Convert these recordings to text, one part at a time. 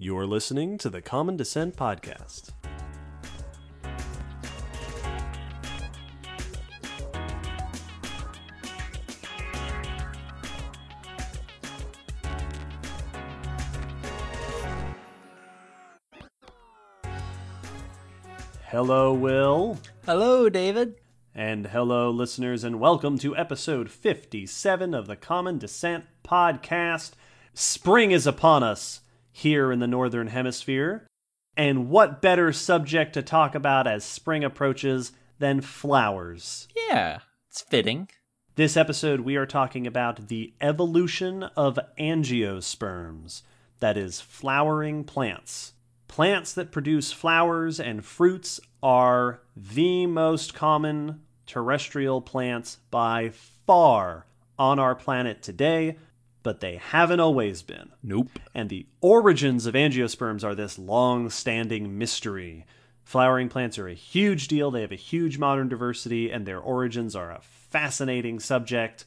You're listening to the Common Descent Podcast. Hello, Will. Hello, David. And hello, listeners, and welcome to episode 57 of the Common Descent Podcast. Spring is upon us here in the Northern Hemisphere. And what better subject to talk about as spring approaches than flowers? Yeah, it's fitting. This episode, we are talking about the evolution of angiosperms, that is, flowering plants. Plants that produce flowers and fruits are the most common terrestrial plants by far on our planet today, but they haven't always been. Nope. And the origins of angiosperms are this long standing mystery. Flowering plants are a huge deal, they have a huge modern diversity, and their origins are a fascinating subject.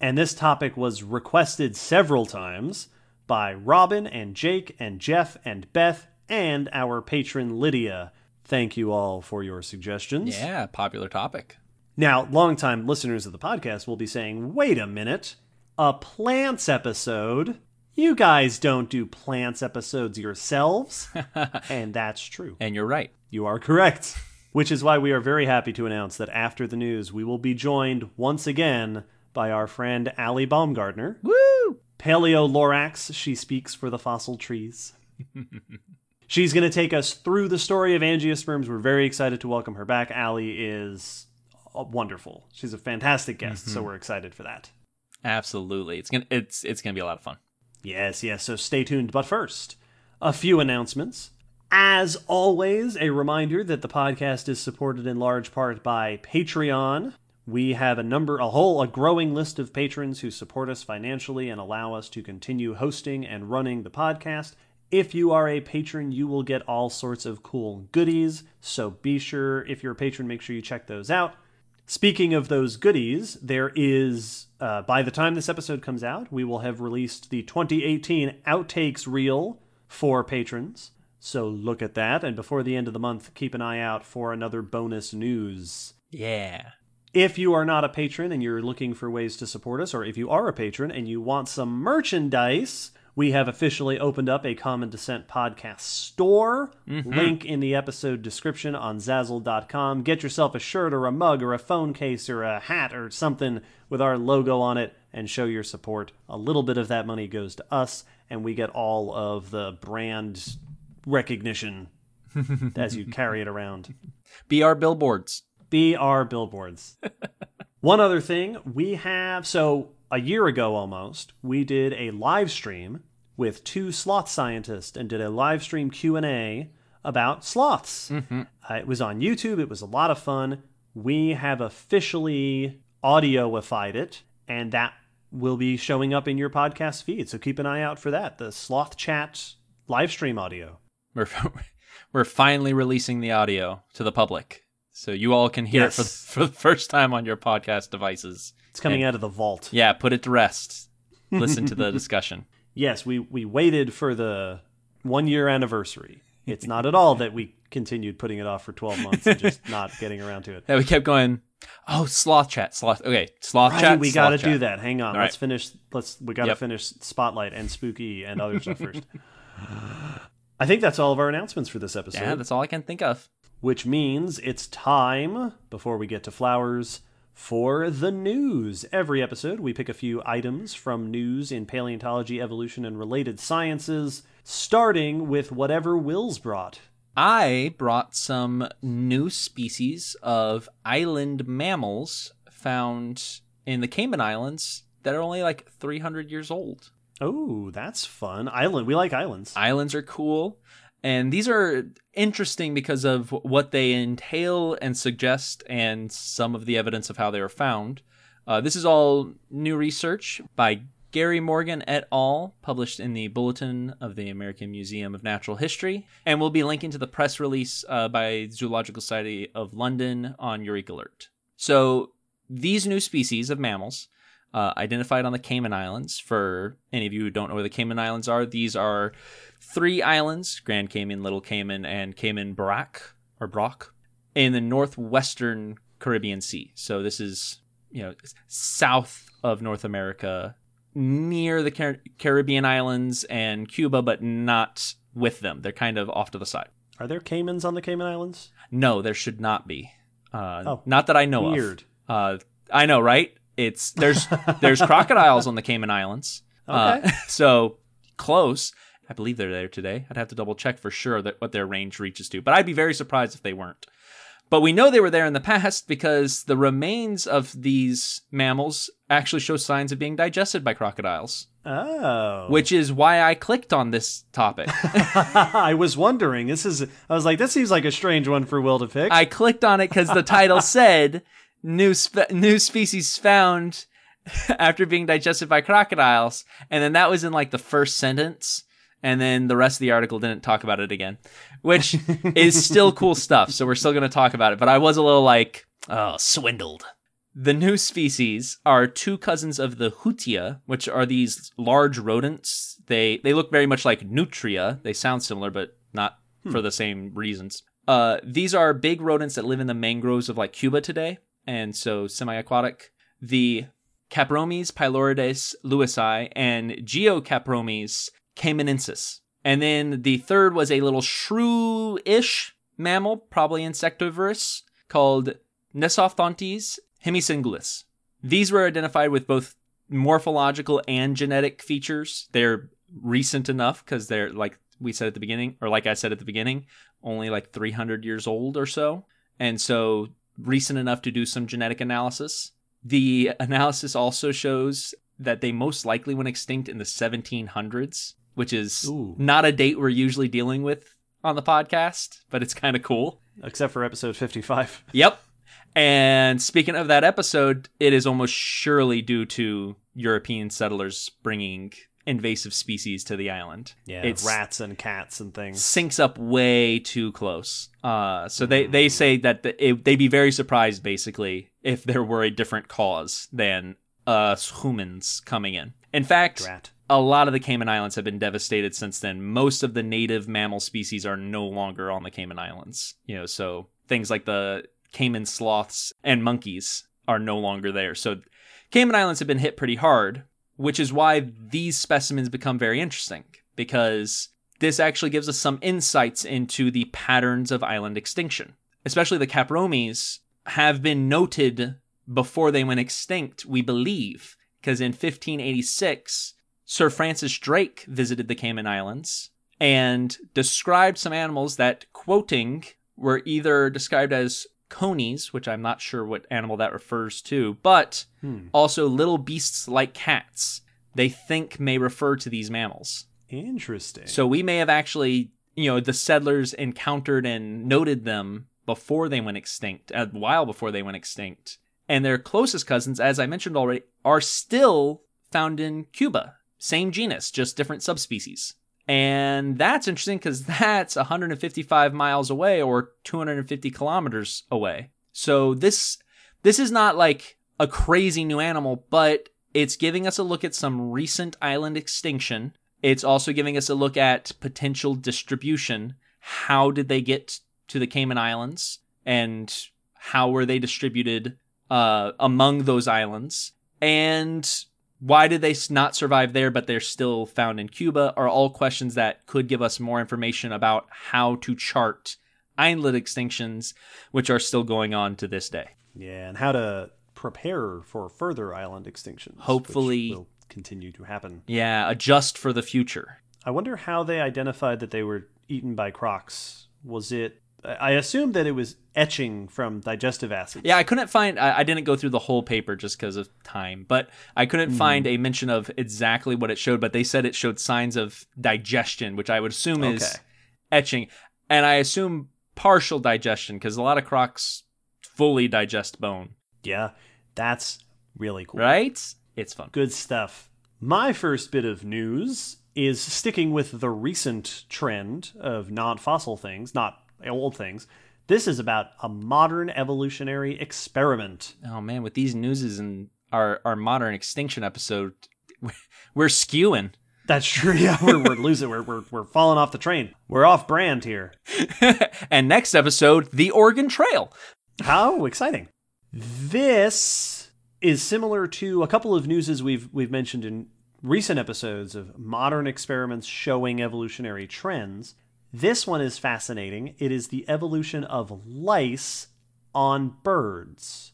And this topic was requested several times by Robin and Jake and Jeff and Beth and our patron Lydia. Thank you all for your suggestions. Yeah, popular topic. Now, longtime listeners of the podcast will be saying, wait a minute, a plants episode? You guys don't do plants episodes yourselves. and that's true. And you're right. You are correct. Which is why we are very happy to announce that after the news, we will be joined once again by our friend Aly Baumgartner. Woo! Paleo Lorax, she speaks for the fossil trees. She's going to take us through the story of angiosperms. We're very excited to welcome her back. Aly is uh, wonderful. She's a fantastic guest, so we're excited for that. Absolutely. It's gonna it's it's gonna be a lot of fun. Yes, yes, so stay tuned. But first, a few announcements. As always, a reminder that the podcast is supported in large part by Patreon. We have a number, a whole, a growing list of patrons who support us financially and allow us to continue hosting and running the podcast. If you are a patron, you will get all sorts of cool goodies. So be sure, if you're a patron, make sure you check those out. Speaking of those goodies, there is, uh, by the time this episode comes out, we will have released the 2018 Outtakes Reel for patrons. So look at that. And before the end of the month, keep an eye out for another bonus news. Yeah. If you are not a patron and you're looking for ways to support us, or if you are a patron and you want some merchandise, we have officially opened up a Common Descent podcast store. Mm-hmm. Link in the episode description on Zazzle.com. Get yourself a shirt or a mug or a phone case or a hat or something with our logo on it and show your support. A little bit of that money goes to us, and we get all of the brand recognition as you carry it around Be our billboards. be our billboards. One other thing, we have so a year ago almost, we did a live stream with two sloth scientists and did a live stream Q&A about sloths. Uh, it was on YouTube, it was a lot of fun. We have officially audioified it and that will be showing up in your podcast feed. So keep an eye out for that. The Sloth Chat live stream audio. We're we're finally releasing the audio to the public. So you all can hear Yes. it for, for the first time on your podcast devices. It's coming out of the vault. Yeah, put it to rest. Listen to the discussion. yes, we we waited for the one year anniversary. It's not at all that we continued putting it off for twelve months and just not getting around to it. Yeah, we kept going. Oh, sloth chat, sloth. Okay, sloth Right, chat. we got to do that. Hang on, All let's right. finish. Let's we got to Yep. finish Spotlight and Spooky and other stuff first. I think that's all of our announcements for this episode. Yeah, that's all I can think of. Which means it's time, before we get to flowers, for the news. Every episode, we pick a few items from news in paleontology, evolution, and related sciences, starting with whatever Will's brought. I brought some new species of island mammals found in the Cayman Islands that are only like 300 years old. Oh, that's fun. Island. We like islands. Islands are cool. And these are interesting because of what they entail and suggest, and some of the evidence of how they were found. Uh, this is all new research by Gary Morgan et al., published in the Bulletin of the American Museum of Natural History. And we'll be linking to the press release uh, by Zoological Society of London on EurekAlert. So, these new species of mammals uh, identified on the Cayman Islands. For any of you who don't know where the Cayman Islands are, these are three islands Grand Cayman, Little Cayman, and Cayman Brac or Brock in the northwestern Caribbean Sea. So this is, you know, south of North America, near the Car- Caribbean islands and Cuba, but not with them. They're kind of off to the side. Are there Caymans on the Cayman Islands? No, there should not be. Uh, Oh, not that I know Weird. of. Uh, I know, right? It's there's there's crocodiles on the Cayman Islands. Uh, so close. I believe they're there today. I'd have to double check for sure that what their range reaches to, but I'd be very surprised if they weren't. But we know they were there in the past because the remains of these mammals actually show signs of being digested by crocodiles, Oh. which is why I clicked on this topic. I was wondering. This is. I was like, this seems like a strange one for Will to pick. I clicked on it because the title said new spe- new species found after being digested by crocodiles, and then that was in like the first sentence, and then the rest of the article didn't talk about it again, which is still cool stuff. So we're still going to talk about it, but I was a little like, oh, swindled. The new species are two cousins of the Hutia, which are these large rodents. They they look very much like nutria. They sound similar, but not for the same reasons. Uh, these are big rodents that live in the mangroves of like Cuba today, and so semi-aquatic. The Capromys pilorides lewisi and Geocapromys caymanensis. And then the third was a little shrew-ish mammal, probably insectivorous, called Nesophontes hemicingulus. These were identified with both morphological and genetic features. They're recent enough because they're like we said at the beginning, or like I said at the beginning, only like 300 years old or so. And so recent enough to do some genetic analysis. The analysis also shows that they most likely went extinct in the 1700s, which is Ooh. not a date we're usually dealing with on the podcast, but it's kind of cool. Except for episode fifty-five. Yep. And speaking of that episode, it is almost surely due to European settlers bringing invasive species to the island. Yeah, It's- rats and cats and things. Syncs up way too close. Uh, so they, they say that the, it, they'd be very surprised, basically, if there were a different cause than us humans coming in. In fact, Drat. a lot of the Cayman Islands have been devastated since then. Most of the native mammal species are no longer on the Cayman Islands. You know, so things like the Cayman sloths and monkeys are no longer there. So Cayman Islands have been hit pretty hard, which is why these specimens become very interesting because this actually gives us some insights into the patterns of island extinction. Especially the Capromys have been noted before they went extinct, we believe, because in 1586, Sir Francis Drake visited the Cayman Islands and described some animals that, quoting, were either described as conies, which I'm not sure what animal that refers to, but Hmm. also little beasts like cats. They think may refer to these mammals. Interesting. So we may have actually, you know, the settlers encountered and noted them before they went extinct, a while before they went extinct. And their closest cousins, as I mentioned already, are still found in Cuba. Same genus, just different subspecies. And that's interesting because that's 155 miles away or 250 kilometers away. So this this is not like a crazy new animal, but it's giving us a look at some recent island extinction. It's also giving us a look at potential distribution. How did they get to the Cayman Islands and how were they distributed uh, among those islands? And why did they not survive there, but they're still found in Cuba? Are all questions that could give us more information about how to chart island extinctions, which are still going on to this day. yeah, and how to prepare for further island extinctions. Hopefully- will continue to happen. Yeah, adjust for the future. I wonder how they identified that they were eaten by crocs. Was it? I assumed that it was etching from digestive acids. Yeah, I couldn't find. I, I didn't go through the whole paper just because of time, but I couldn't mm-hmm. find a mention of exactly what it showed. But they said it showed signs of digestion, which I would assume is etching, and I assume partial digestion because a lot of crocs fully digest bone, Yeah, that's really cool. right? It's fun. Good stuff. My first bit of news is sticking with the recent trend of non fossil things, not old things. This is about a modern evolutionary experiment. Oh man, with these newses and our our modern extinction episode, we're skewing. That's true. Yeah, we're, we're losing. We're, we're we're falling off the train. We're off brand here. and next episode, the Oregon Trail. How exciting! This is similar to a couple of newses we've we've mentioned in recent episodes of modern experiments showing evolutionary trends. This one is fascinating. It is the evolution of lice on birds.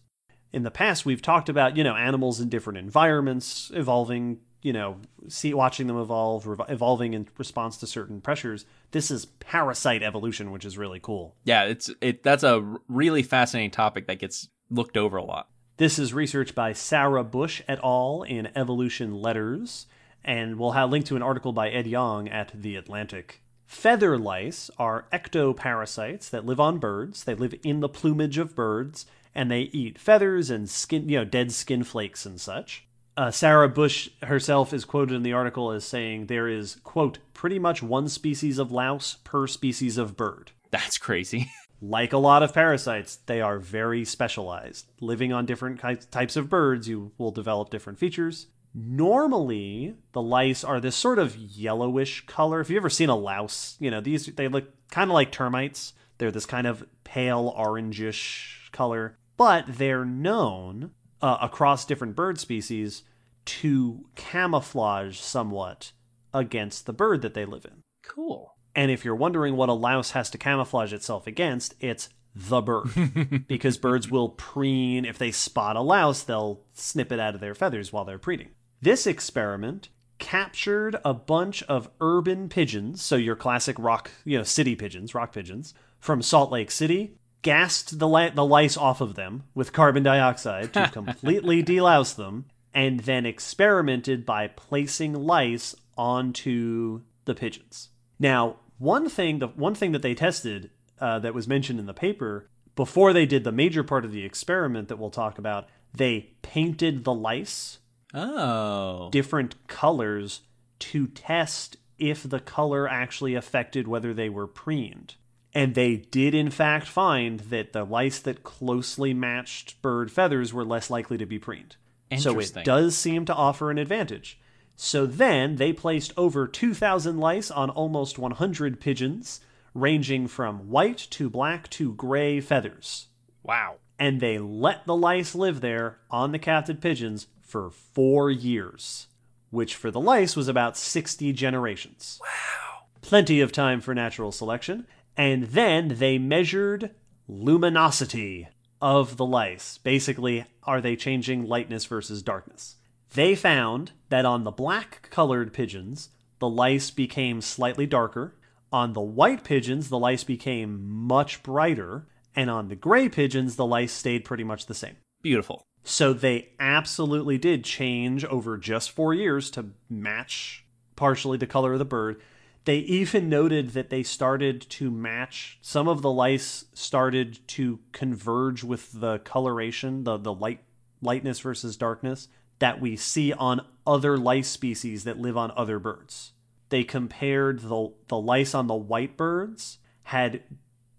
In the past, we've talked about, you know, animals in different environments evolving, you know, see watching them evolve, evolving in response to certain pressures. This is parasite evolution, which is really cool. Yeah, it's it that's a really fascinating topic that gets looked over a lot. This is research by Sarah Bush et al. in Evolution Letters, and we'll have a link to an article by Ed Yong at The Atlantic. Feather lice are ectoparasites that live on birds. They live in the plumage of birds, and they eat feathers and skin, you know, dead skin flakes and such. Uh, Sarah Bush herself is quoted in the article as saying there is, quote, pretty much one species of louse per species of bird. That's crazy. Like a lot of parasites, they are very specialized. Living on different types of birds, you will develop different features. Normally, the lice are this sort of yellowish color. If you've ever seen a louse, you know, these they look kind of like termites. They're this kind of pale orangish color, but they're known uh, across different bird species to camouflage somewhat against the bird that they live in. Cool. And if you're wondering what a louse has to camouflage itself against, it's the bird. because birds will preen. If they spot a louse, they'll snip it out of their feathers while they're preening. This experiment captured a bunch of urban pigeons, so your classic rock, you know, city pigeons, rock pigeons, from Salt Lake City, gassed the, li- the lice off of them with carbon dioxide to completely delouse them, and then experimented by placing lice onto the pigeons. Now, one thing, the one thing that they tested uh, that was mentioned in the paper before they did the major part of the experiment that we'll talk about, they painted the lice Oh. different colors to test if the color actually affected whether they were preened. And they did, in fact, find that the lice that closely matched bird feathers were less likely to be preened. So it does seem to offer an advantage. So then they placed over 2,000 lice on almost 100 pigeons, ranging from white to black to gray feathers. Wow. And they let the lice live there on the captive pigeons for four years, which for the lice was about 60 generations. Wow. Plenty of time for natural selection. And then they measured luminosity of the lice. Basically, are they changing lightness versus darkness? They found that on the black colored pigeons, the lice became slightly darker. On the white pigeons, the lice became much brighter. And on the gray pigeons, the lice stayed pretty much the same. Beautiful. So they absolutely did change over just four years to match partially the color of the bird. They even noted that they started to match some of the lice started to converge with the coloration, the the light lightness versus darkness that we see on other lice species that live on other birds. They compared the the lice on the white birds had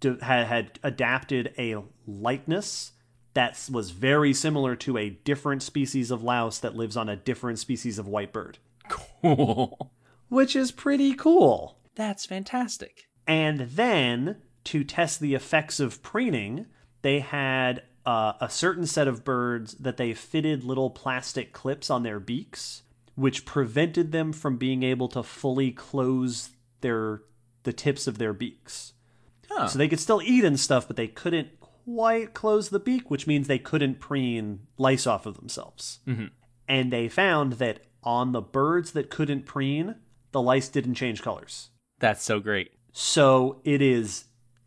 had had adapted a lightness that was very similar to a different species of louse that lives on a different species of white bird, Cool. which is pretty cool. That's fantastic. And then to test the effects of preening, they had uh, a certain set of birds that they fitted little plastic clips on their beaks, which prevented them from being able to fully close their the tips of their beaks. Huh. So they could still eat and stuff, but they couldn't quite close the beak, which means they couldn't preen lice off of themselves. Mhm. And they found that on the birds that couldn't preen, the lice didn't change colors. That's so great. So it is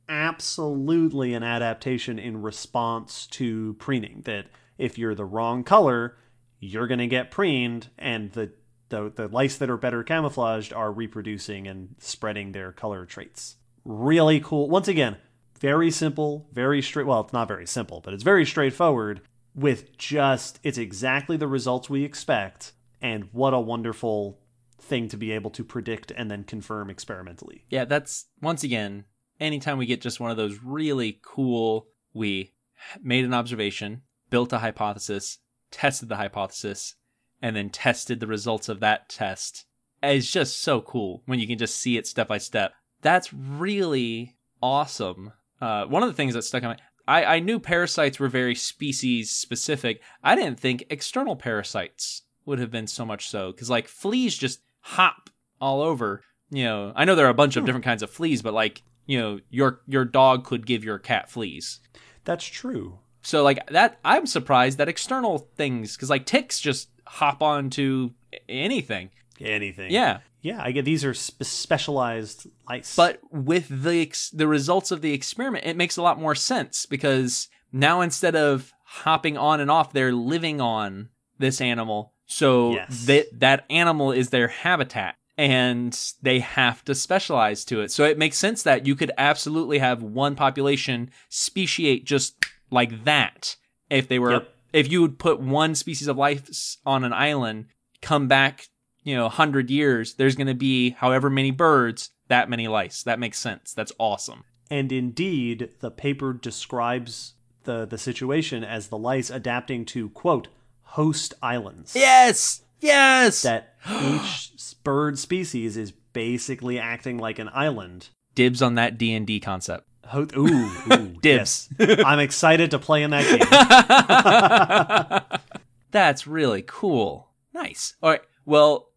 absolutely an adaptation in response to preening. That if you're the wrong color, you're going to get preened, and the, the the lice that are better camouflaged are reproducing and spreading their color traits. Really cool. Once again, very simple, very straight. Well, it's not very simple, but it's very straightforward. With just, it's exactly the results we expect, and what a wonderful thing to be able to predict and then confirm experimentally. Yeah, that's once again, anytime we get just one of those really cool, we made an observation, built a hypothesis, tested the hypothesis, and then tested the results of that test. It's just so cool when you can just see it step by step. That's really awesome. Uh, one of the things that stuck in my I, I knew parasites were very species specific. I didn't think external parasites would have been so much so because like fleas just hop all over. You know, I know there are a bunch of different kinds of fleas, but like you know, your your dog could give your cat fleas. That's true. So like that, I'm surprised that external things because like ticks just hop onto anything. Anything. Yeah, Yeah, I get these are spe- specialized lice. But with the ex- the results of the experiment, it makes a lot more sense because now instead of hopping on and off, they're living on this animal. So Yes. that that animal is their habitat and they have to specialize to it. So it makes sense that you could absolutely have one population speciate just like that. If they were Yep. if you would put one species of life on an island, come back, you know, 100 years, there's going to be however many birds, that many lice. That makes sense. That's awesome. and indeed, the paper describes the the situation as the lice adapting to quote host islands. Yes. Yes. That each bird species is basically acting like an island. Dibs on that D&D concept. Ho- ooh, ooh Dibs. I'm excited to play in that game. That's really cool. Nice. All right. Well,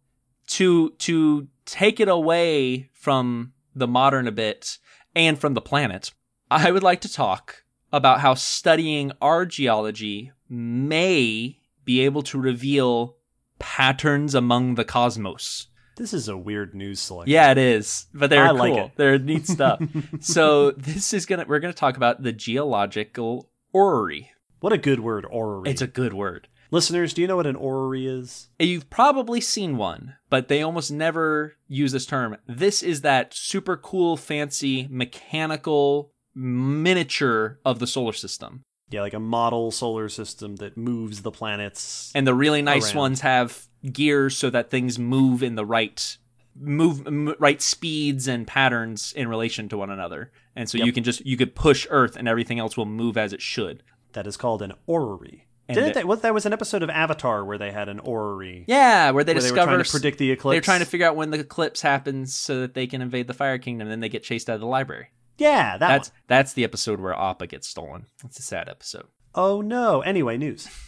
to to take it away from the modern a bit and from the planet, I would like to talk about how studying our geology may be able to reveal patterns among the cosmos. This is a weird news selection. Yeah, it is, but they're I cool. like it. They're neat stuff. so this is gonna we're gonna talk about the geological orrery. What a good word, orrery. It's a good word. Listeners, do you know what an orrery is? You've probably seen one, but they almost never use this term. This is that super cool, fancy, mechanical miniature of the solar system. Yeah, like a model solar system that moves the planets. And the really nice Around. ones have gears so that things move in the right move m- right speeds and patterns in relation to one another. And so Yep. you can just you could push Earth and everything else will move as it should. that is called an orrery. And Didn't they? What? There was an episode of Avatar where they had an orrery. Yeah, where they where they were trying to predict the eclipse. they're trying to figure out when the eclipse happens so that they can invade the Fire Kingdom. And then they get chased out of the library. Yeah, that That's one. that's the episode where Appa gets stolen. It's a sad episode. Oh no. Anyway, news.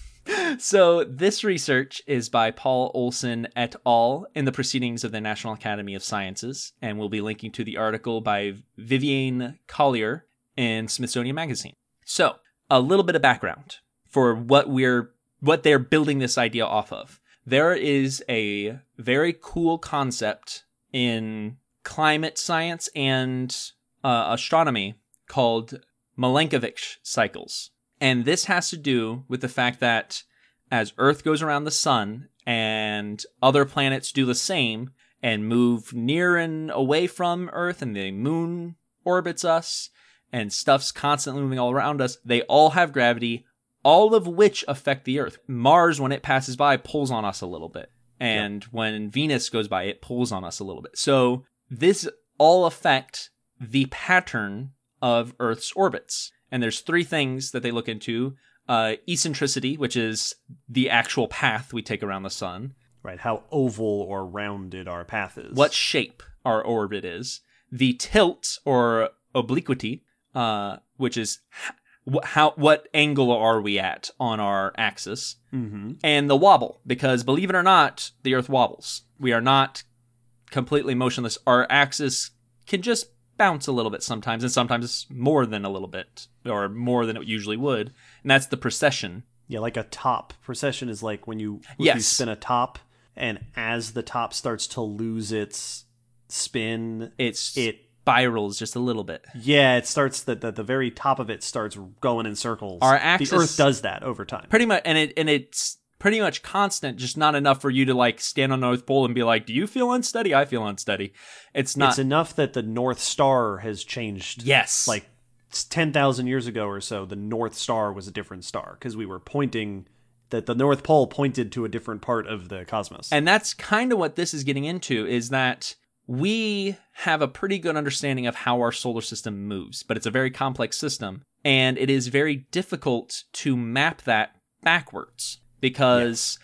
So this research is by Paul Olsen et al. in the Proceedings of the National Academy of Sciences, and we'll be linking to the article by Viviane Callier in Smithsonian Magazine. So a little bit of background for what we're what they're building this idea off of. There is a very cool concept in climate science and uh, astronomy called Milankovitch cycles. And this has to do with the fact that as Earth goes around the sun and other planets do the same and move near and away from Earth and the moon orbits us and stuff's constantly moving all around us, they all have gravity, all of which affect the Earth. Mars, when it passes by, pulls on us a little bit. And when Venus goes by, it pulls on us a little bit. So this all affect the pattern of Earth's orbits. And there's three things that they look into uh, eccentricity, which is the actual path we take around the sun, Right. How oval or rounded our path is. what shape our orbit is, the tilt or obliquity, uh, which is wh- how what angle are we at on our axis, Mm-hmm. and the wobble, because believe it or not, the Earth wobbles. We are not completely motionless. Our axis can just bounce a little bit sometimes, and sometimes more than a little bit, or more than it usually would. And that's the precession. Yeah, like a top. Precession is like when you if you Yes. spin a top, and as the top starts to lose its spin, It's it spirals just a little bit. yeah, it starts the, the the very top of it starts going in circles. Our axis- the Earth does that over time. Pretty much, and it and it's pretty much constant, just not enough for you to like stand on the North Pole and be like, "Do you feel unsteady? I feel unsteady." It's not. it's enough that the North Star has changed. yes, like ten thousand years ago or so, the North Star was a different star because we were pointing that the North Pole pointed to a different part of the cosmos. And that's kind of what this is getting into is that we have a pretty good understanding of how our solar system moves, but it's a very complex system and it is very difficult to map that backwards. because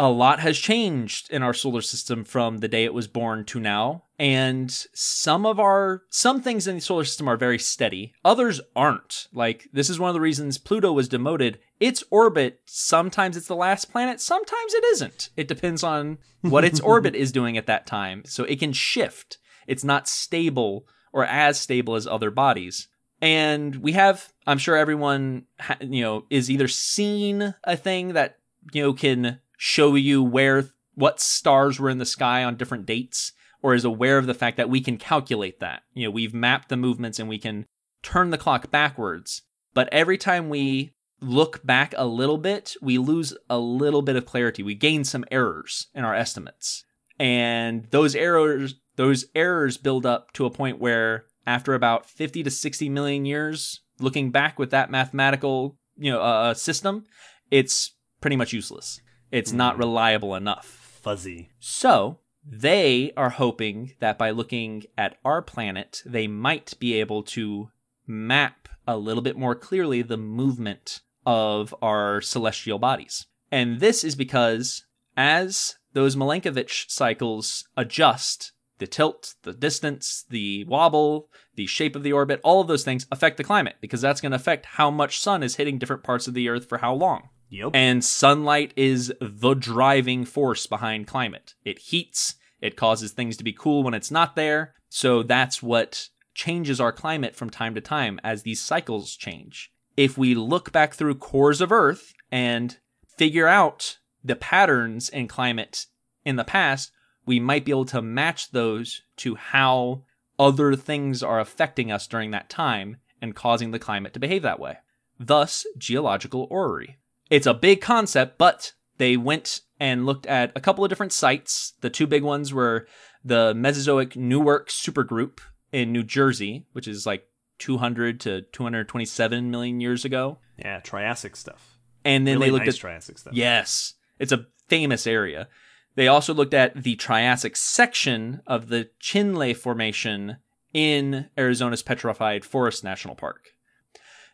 a lot has changed in our solar system from the day it was born to now. And some of our some things in the solar system are very steady. Others aren't. Like this is one of the reasons pluto was demoted. Its orbit sometimes it's the last planet sometimes it isn't. It depends on what its orbit is doing at that time. So it can shift. It's not stable or as stable as other bodies. And we have i'm sure everyone ha- you know is either seen a thing that you know can show you where what stars were in the sky on different dates or is aware of the fact that we can calculate that. You know, we've mapped the movements and we can turn the clock backwards. But every time we look back a little bit, we lose a little bit of clarity. We gain some errors in our estimates. And those errors those errors build up to a point where after about 50 to 60 million years looking back with that mathematical, you know, uh, system, it's pretty much useless. It's not Hmm. reliable enough. Fuzzy. So, they are hoping that by looking at our planet, they might be able to map a little bit more clearly the movement of our celestial bodies. And this is because as those Milankovitch cycles adjust, the tilt, the distance, the wobble, the shape of the orbit, all of those things affect the climate because that's going to affect how much sun is hitting different parts of the earth for how long. Yep. And sunlight is the driving force behind climate. It heats, it causes things to be cool when it's not there. So that's what changes our climate from time to time as these cycles change. If we look back through cores of Earth and figure out the patterns in climate in the past, we might be able to match those to how other things are affecting us during that time and causing the climate to behave that way. Thus, geological orrery. It's a big concept, but they went and looked at a couple of different sites. The two big ones were the Mesozoic Newark supergroup in New Jersey, which is like 200 to 227 million years ago. yeah, Triassic stuff. And then really they looked nice at Triassic stuff. Yes, it's a famous area. They also looked at the Triassic section of the Chinle Formation in Arizona's Petrified Forest National Park.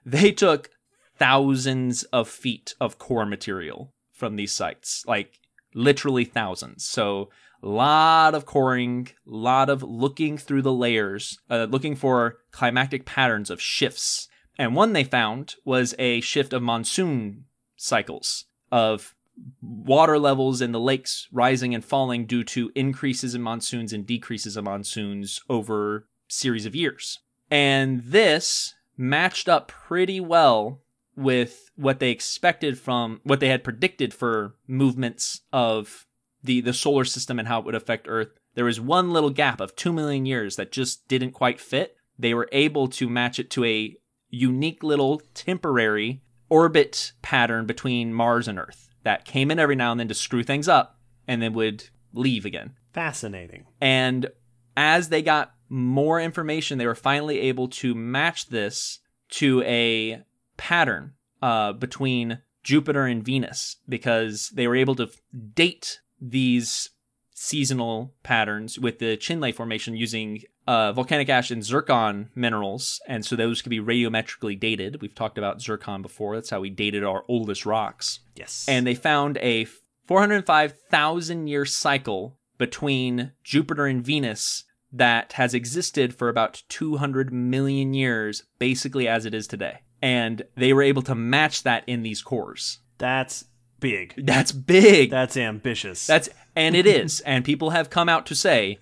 They took thousands of feet of core material from these sites, like literally thousands. So, a lot of coring, a lot of looking through the layers, uh, looking for climatic patterns of shifts. And one they found was a shift of monsoon cycles of water levels in the lakes rising and falling due to increases in monsoons and decreases in monsoons over series of years. And this matched up pretty well with what they expected from what they had predicted for movements of the the solar system and how it would affect Earth. There was one little gap of 2 million years that just didn't quite fit. They were able to match it to a unique little temporary orbit pattern between Mars and Earth that came in every now and then to screw things up and then would leave again. Fascinating. And as they got more information, they were finally able to match this to a pattern uh, between Jupiter and Venus because they were able to date these seasonal patterns with the Chinle Formation using uh, volcanic ash and zircon minerals. And so those could be radiometrically dated. We've talked about zircon before. That's how we dated our oldest rocks Yes. and they found a 405,000 year cycle between Jupiter and Venus that has existed for about 200 million years, basically as it is today. And they were able to match that in these cores. that's big. That's big. That's ambitious. That's and it is. and people have come out to say,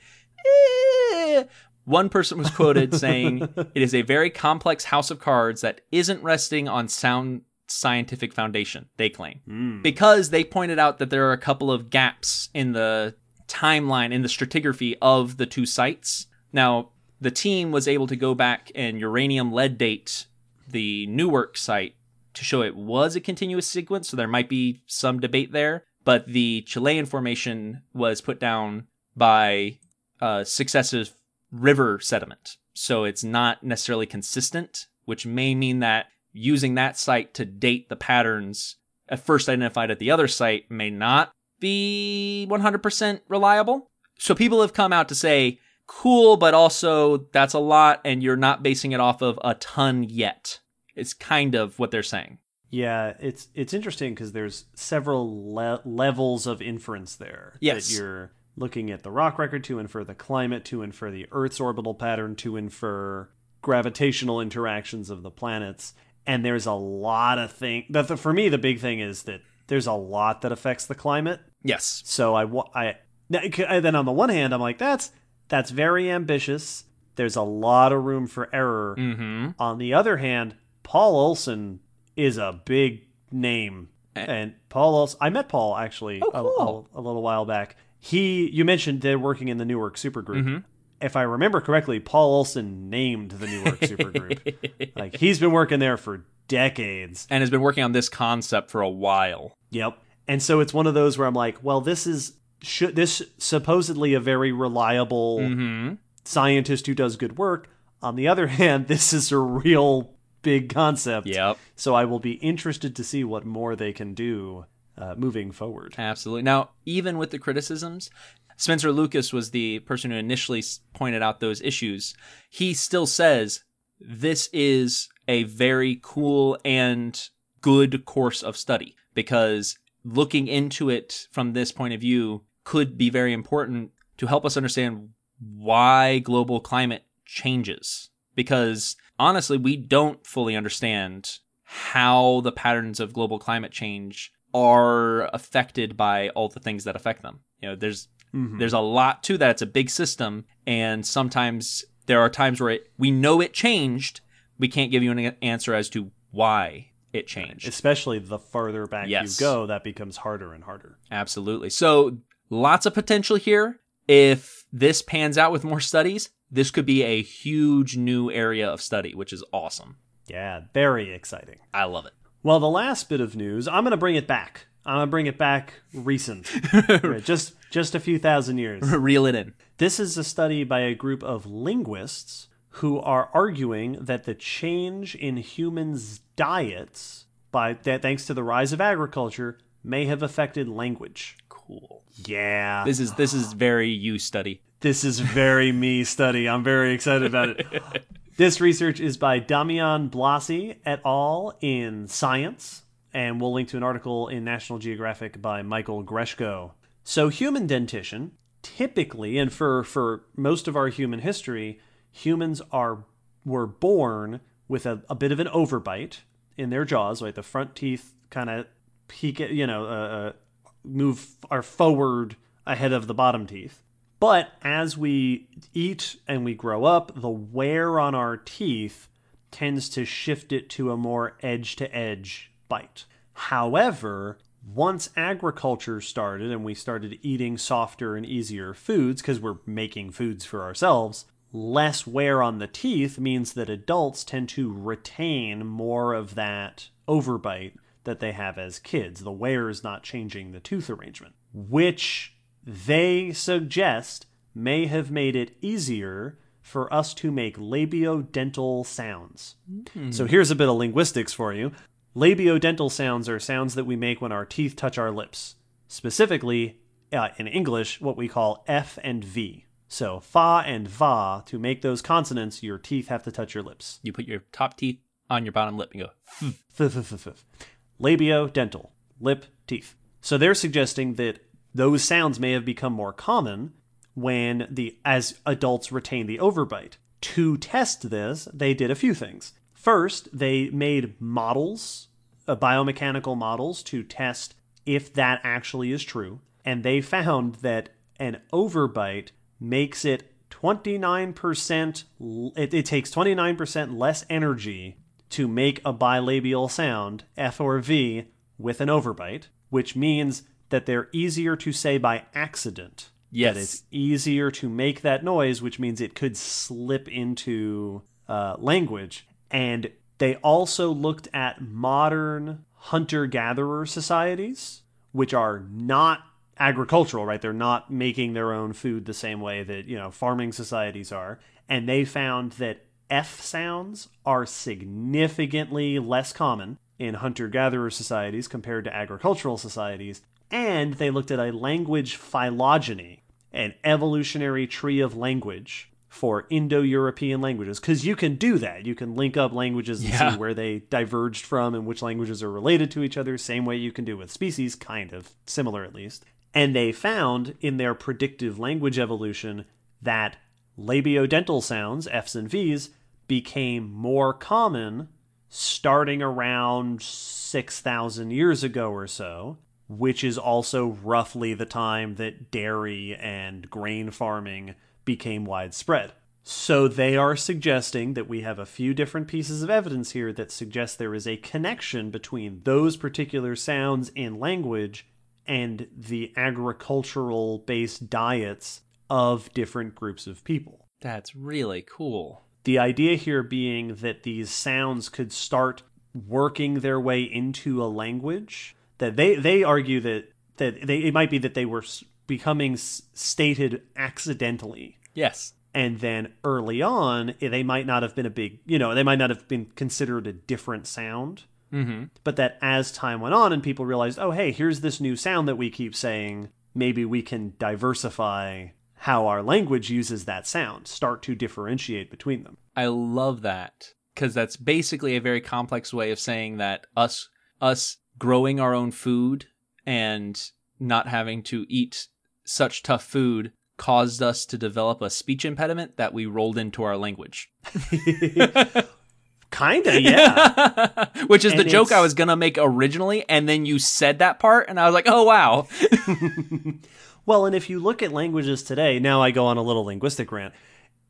eh. one person was quoted saying, "It is a very complex house of cards that isn't resting on sound scientific foundation." They claim Mm. because they pointed out that there are a couple of gaps in the timeline in the stratigraphy of the two sites. Now, the team was able to go back and uranium lead date the Newark site to show it was a continuous sequence, so there might be some debate there. But the Chinle formation was put down by uh, successive river sediment, so it's not necessarily consistent, which may mean that using that site to date the patterns at first identified at the other site may not be 100% reliable. So people have come out to say, cool, but also that's a lot, and you're not basing it off of a ton yet. It's kind of what they're saying. Yeah, it's it's interesting because there's several le- levels of inference there. Yes. that you're looking at the rock record to infer the climate, to infer the Earth's orbital pattern, to infer gravitational interactions of the planets, and there's a lot of things. That the, for me, the big thing is that there's a lot that affects the climate. Yes. So I I then on the one hand, I'm like that's that's very ambitious. There's a lot of room for error. Mm-hmm. On the other hand, Paul Olsen is a big name, and Paul Olsen. I met Paul actually a- cool. a, a little while back. He, you mentioned they're working in the Newark Supergroup. Mm-hmm. If I remember correctly, Paul Olsen named the Newark Supergroup. like he's been working there for decades. And has been working on this concept for a while. Yep. And so it's one of those where I'm like, well, this is should this supposedly a very reliable Mm-hmm. scientist who does good work. On the other hand, this is a real big concept. Yep. So I will be interested to see what more they can do uh, moving forward. Absolutely. Now, even with the criticisms, Spencer Lucas was the person who initially pointed out those issues. He still says this is a very cool and good course of study because looking into it from this point of view could be very important to help us understand why global climate changes. Because honestly, we don't fully understand how the patterns of global climate change are affected by all the things that affect them. You know, there's Mhm. there's a lot to that. It's a big system, and sometimes there are times where it, we know it changed. We can't give you an answer as to why it changed. Especially the farther back Yes. you go, that becomes harder and harder. Absolutely. So lots of potential here. If this pans out with more studies, this could be a huge new area of study, which is awesome. Yeah, very exciting. I love it. Well, the last bit of news, I'm going to bring it back. I'm going to bring it back recent. Just just a few thousand years. Reel it in. This is a study by a group of linguists who are arguing that the change in humans' diets, by that thanks to the rise of agriculture, may have affected language. Cool. Yeah, This is this is very you study. This is very me study. I'm very excited about it. this research is by Damian Blasi et al. in Science, and we'll link to an article in National Geographic by Michael Greshko. So, human dentition typically, and for for most of our human history, humans are were born with a, a bit of an overbite in their jaws, right? The front teeth kind of peek, at, you know, uh, uh, move are forward ahead of the bottom teeth. But as we eat and we grow up, the wear on our teeth tends to shift it to a more edge to edge bite. However, once agriculture started and we started eating softer and easier foods because we're making foods for ourselves, less wear on the teeth means that adults tend to retain more of that overbite that they have as kids. The wear is not changing the tooth arrangement, which they suggest may have made it easier for us to make labiodental sounds. So here's a bit of linguistics for you. Labiodental sounds are sounds that we make when our teeth touch our lips. Specifically, uh, in English, what we call F and V. So fa and va, to make those consonants, your teeth have to touch your lips. You put your top teeth on your bottom lip and go. Labiodental, lip, teeth. So they're suggesting that those sounds may have become more common when the as adults retain the overbite. To test this, they did a few things. First, they made models, uh, biomechanical models, to test if that actually is true, and they found that an overbite makes it 29% it, it takes 29% less energy to make a bilabial sound f or v with an overbite which means that they're easier to say by accident Yes. that it's easier to make that noise which means it could slip into uh, language and they also looked at modern hunter-gatherer societies which are not agricultural, right? They're not making their own food the same way that, you know, farming societies are. And they found that F sounds are significantly less common in hunter gatherer societies compared to agricultural societies. And they looked at a language phylogeny, an evolutionary tree of language for Indo-European languages because you can do that. You can link up languages and Yeah. see where they diverged from and which languages are related to each other. Same way you can do with species, kind of similar at least. And they found in their predictive language evolution that labiodental sounds, F's and V's, became more common starting around 6,000 years ago or so, which is also roughly the time that dairy and grain farming became widespread. So they are suggesting that we have a few different pieces of evidence here that suggest there is a connection between those particular sounds in language and the agricultural based diets of different groups of people. That's really cool. The idea here being that these sounds could start working their way into a language that they they argue that that they, it might be that they were becoming stated accidentally Yes. and then early on eh, they might not have been a big you know they might not have been considered a different sound Mm-hmm. but that as time went on and people realized oh hey here's this new sound that we keep saying maybe we can diversify how our language uses that sound start to differentiate between them I love that because that's basically a very complex way of saying that us us growing our own food and not having to eat such tough food caused us to develop a speech impediment that we rolled into our language. Kinda, yeah. Which is the And joke I was going to make originally and then you said that part and I was like, "Oh wow." well, and if you look at languages today, now I go on a little linguistic rant.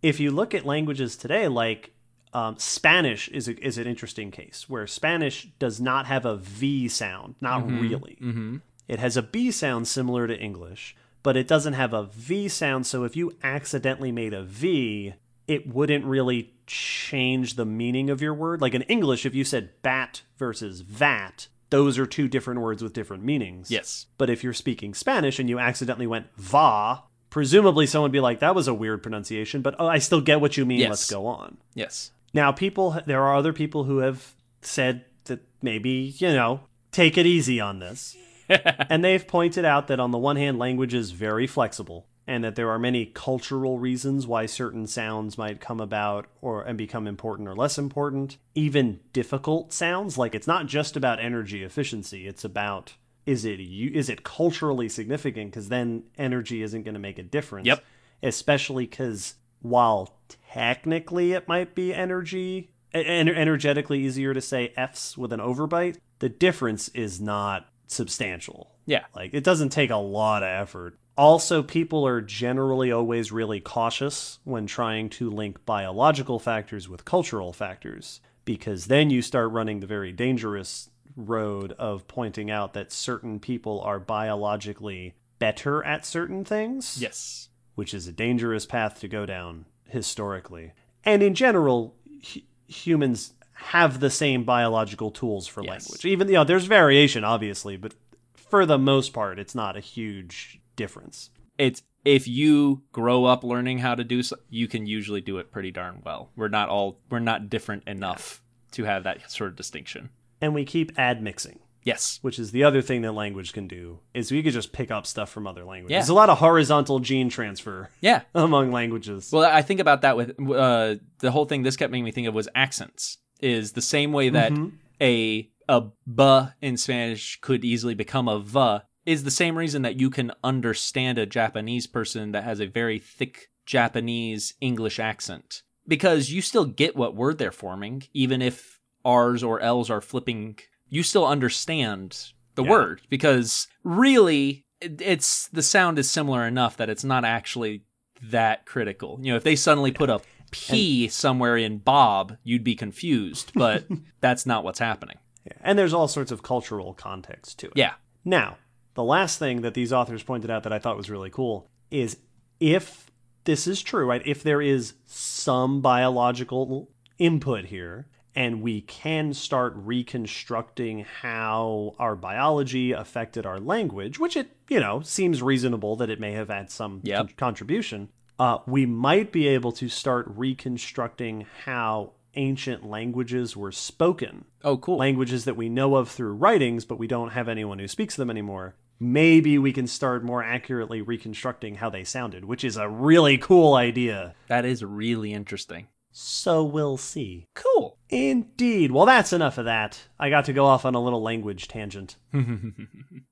If you look at languages today, like um, Spanish is a, is an interesting case where Spanish does not have a V sound, not really. Mhm. It has a B sound similar to English, but it doesn't have a V sound. So if you accidentally made a V, it wouldn't really change the meaning of your word. Like in English, if you said bat versus vat, those are two different words with different meanings. Yes. But if you're speaking Spanish and you accidentally went va, presumably someone would be like, that was a weird pronunciation, but oh, I still get what you mean. Yes. Let's go on. Yes. Now, people, there are other people who have said that maybe, you know, take it easy on this. and they've pointed out that on the one hand, language is very flexible and that there are many cultural reasons why certain sounds might come about or and become important or less important. Even difficult sounds, like it's not just about energy efficiency, it's about is it is it culturally significant because then energy isn't going to make a difference. Yep. Especially because while technically it might be energy en- energetically easier to say F's with an overbite, the difference is not substantial. Yeah. Like it doesn't take a lot of effort. Also, people are generally always really cautious when trying to link biological factors with cultural factors because then you start running the very dangerous road of pointing out that certain people are biologically better at certain things Yes. Which is a dangerous path to go down historically. And in general, hu- humans have the same biological tools for Yes. language. Even you know, there's variation obviously, but for the most part, it's not a huge difference. it's if you grow up learning how to do so, you can usually do it pretty darn well. We're not all we're not different enough to have that sort of distinction. And we keep admixing, Yes. which is the other thing that language can do. Is we could just pick up stuff from other languages. Yeah. There's a lot of horizontal gene transfer Yeah. among languages. Well, I think about that with uh, the whole thing. This kept making me think of was accents. Is the same way that Mhm. a a b in Spanish could easily become a v is the same reason that you can understand a Japanese person that has a very thick Japanese English accent because you still get what word they're forming, even if R's or L's are flipping. You still understand the Yeah. word because really it's the sound is similar enough that it's not actually that critical. You know, if they suddenly put a P somewhere in Bob, you'd be confused, but that's not what's happening. Yeah. And there's all sorts of cultural context to it. Yeah. Now, the last thing that these authors pointed out that I thought was really cool is if this is true, right? If there is some biological input here and we can start reconstructing how our biology affected our language, which it, you know, seems reasonable that it may have had some Yep. con- contribution, uh, we might be able to start reconstructing how ancient languages were spoken Oh, cool. languages that we know of through writings, but we don't have anyone who speaks them anymore, maybe we can start more accurately reconstructing how they sounded, which is a really cool idea. That is really interesting. So we'll see. Cool. Indeed. Well, that's enough of that. I got to go off on a little language tangent.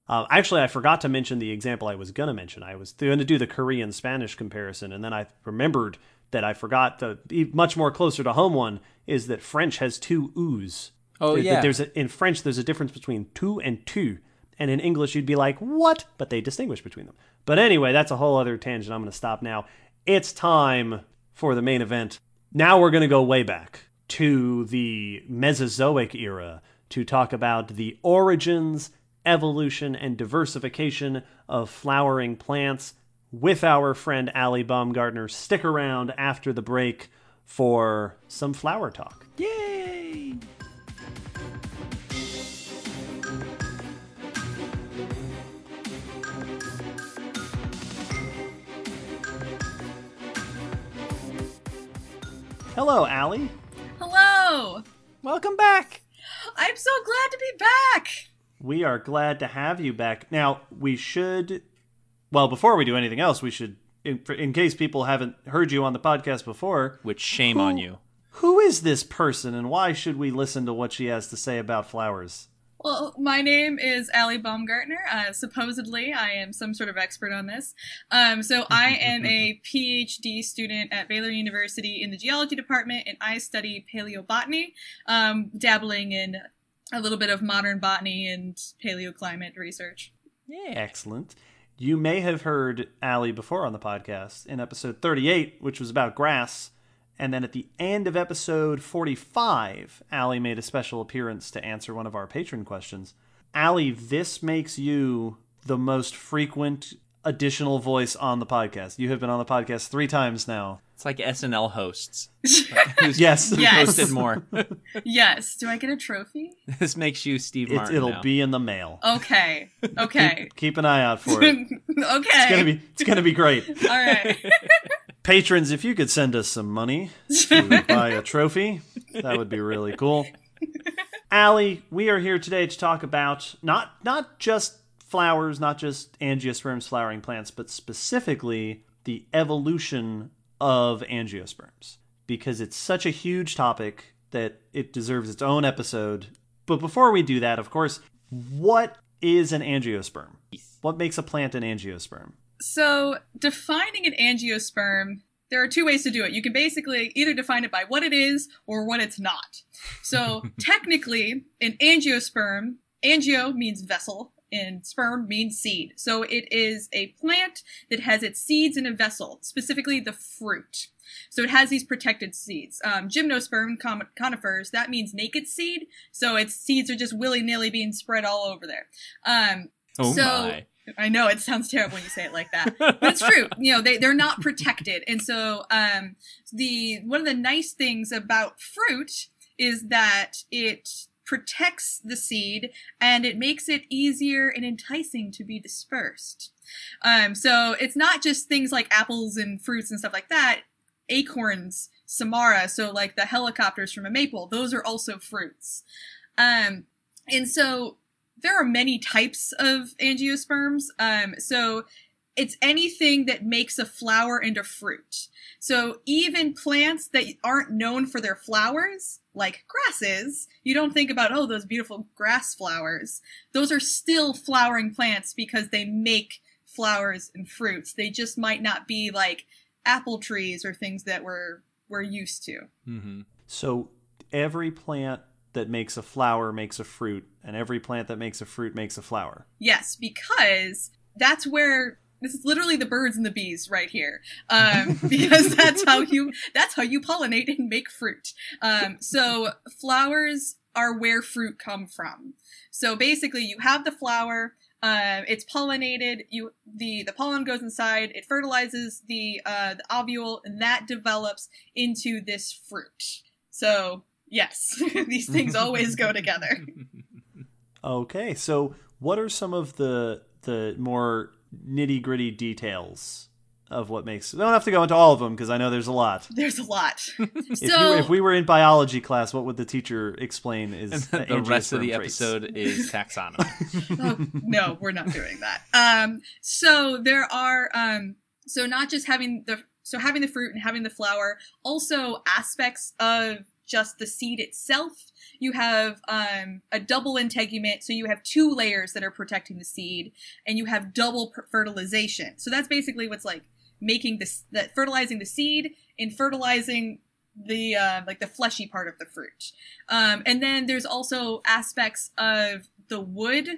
Uh, actually, I forgot to mention the example I was going to mention. I was going to do the Korean Spanish comparison, and then I remembered that I forgot the much more closer to home one is that French has two oo's. Oh, There- yeah. There's a, in French, there's a difference between two and two, and in English, you'd be like, "What?" But they distinguish between them. But anyway, that's a whole other tangent. I'm going to stop now. It's time for the main event. Now we're going to go way back to the Mesozoic era to talk about the origins, evolution, and diversification of flowering plants with our friend Aly Baumgartner. Stick around after the break for some flower talk. Yay! Hello, Aly. Hello! Welcome back. I'm so glad to be back! We are glad to have you back. Now, we should, well, before we do anything else, we should, in, in case people haven't heard you on the podcast before, Which shame on you. who is this person and why should we listen to what she has to say about flowers? Well, my name is Aly Baumgartner. Uh, supposedly, I am some sort of expert on this. Um, so, I am a PhD student at Baylor University in the geology department, and I study paleobotany, um, dabbling in a little bit of modern botany and paleoclimate research. Yeah. Excellent. You may have heard Aly before on the podcast in episode 38, which was about grass. And then at the end of episode 45, Aly made a special appearance to answer one of our patron questions. Aly, this makes you the most frequent additional voice on the podcast. You have been on the podcast three times now. It's like SNL hosts. Who's Yes. Yes. hosted more. yes. Do I get a trophy? this makes you Steve It, Martin. it'll now. be in the mail. Okay. Okay. Keep an eye out for it. okay. It's gonna be it's gonna be great. All right. Patrons, if you could send us some money to buy a trophy, that would be really cool. Aly, we are here today to talk about not not just flowers, not just angiosperms flowering plants, but specifically the evolution of angiosperms because it's such a huge topic that it deserves its own episode. But before we do that, of course, what is an angiosperm? What makes a plant an angiosperm? So, defining an angiosperm, there are two ways to do it. You can basically either define it by what it is or what it's not. So, technically, an angiosperm, angio means vessel, and sperm means seed. So, it is a plant that has its seeds in a vessel, specifically the fruit. So, it has these protected seeds. Um, gymnosperm, conifers, that means naked seed. So, its seeds are just willy nilly being spread all over there. Um, Oh so- my. I know it sounds terrible when you say it like that, but it's true. You know, they they're not protected, and so um, the one of the nice things about fruit is that it protects the seed and it makes it easier and enticing to be dispersed. Um, so it's not just things like apples and fruits and stuff like that. Acorns, samara, so like the helicopters from a maple, those are also fruits. Um, and so there are many types of angiosperms. Um, so it's anything that makes a flower into fruit. So even plants that aren't known for their flowers, like grasses, you don't think about, oh, those beautiful grass flowers. Those are still flowering plants because they make flowers and fruits. They just might not be like apple trees or things that we're we're used to. hmm So every plant that makes a flower makes a fruit, and every plant that makes a fruit makes a flower. Yes, because that's where this is literally the birds and the bees right here. Um, because that's how you that's how you pollinate and make fruit. Um, so flowers are where fruit come from. So basically, you have the flower. Um, it's pollinated. You the the pollen goes inside. It fertilizes the uh, the ovule, and that develops into this fruit. So yes, these things always go together. Okay, so what are some of the the more nitty gritty details of what makes. We don't have to go into all of them because I know there's a lot. There's a lot. If, so you, if we were in biology class, what would the teacher explain is the rest of the angiosperm traits? episode is taxonomy. oh, no, we're not doing that. Um, so there are um, so not just having the so having the fruit and having the flower, also aspects of just the seed itself. You have um, a double integument, so you have two layers that are protecting the seed, and you have double per- fertilization. So that's basically what's like making this that fertilizing the seed and fertilizing the uh, like the fleshy part of the fruit. Um, and then there's also aspects of the wood.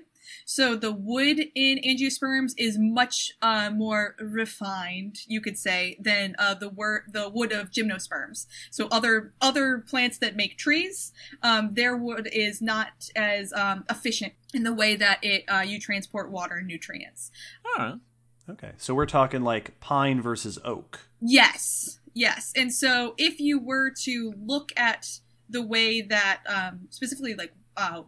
So the wood in angiosperms is much uh, more refined, you could say, than uh, the wor- the wood of gymnosperms. So other other plants that make trees, um, their wood is not as um, efficient in the way that it uh, you transport water and nutrients. Alright. Okay, so we're talking like pine versus oak. Yes, yes. And so if you were to look at the way that um, specifically like uh,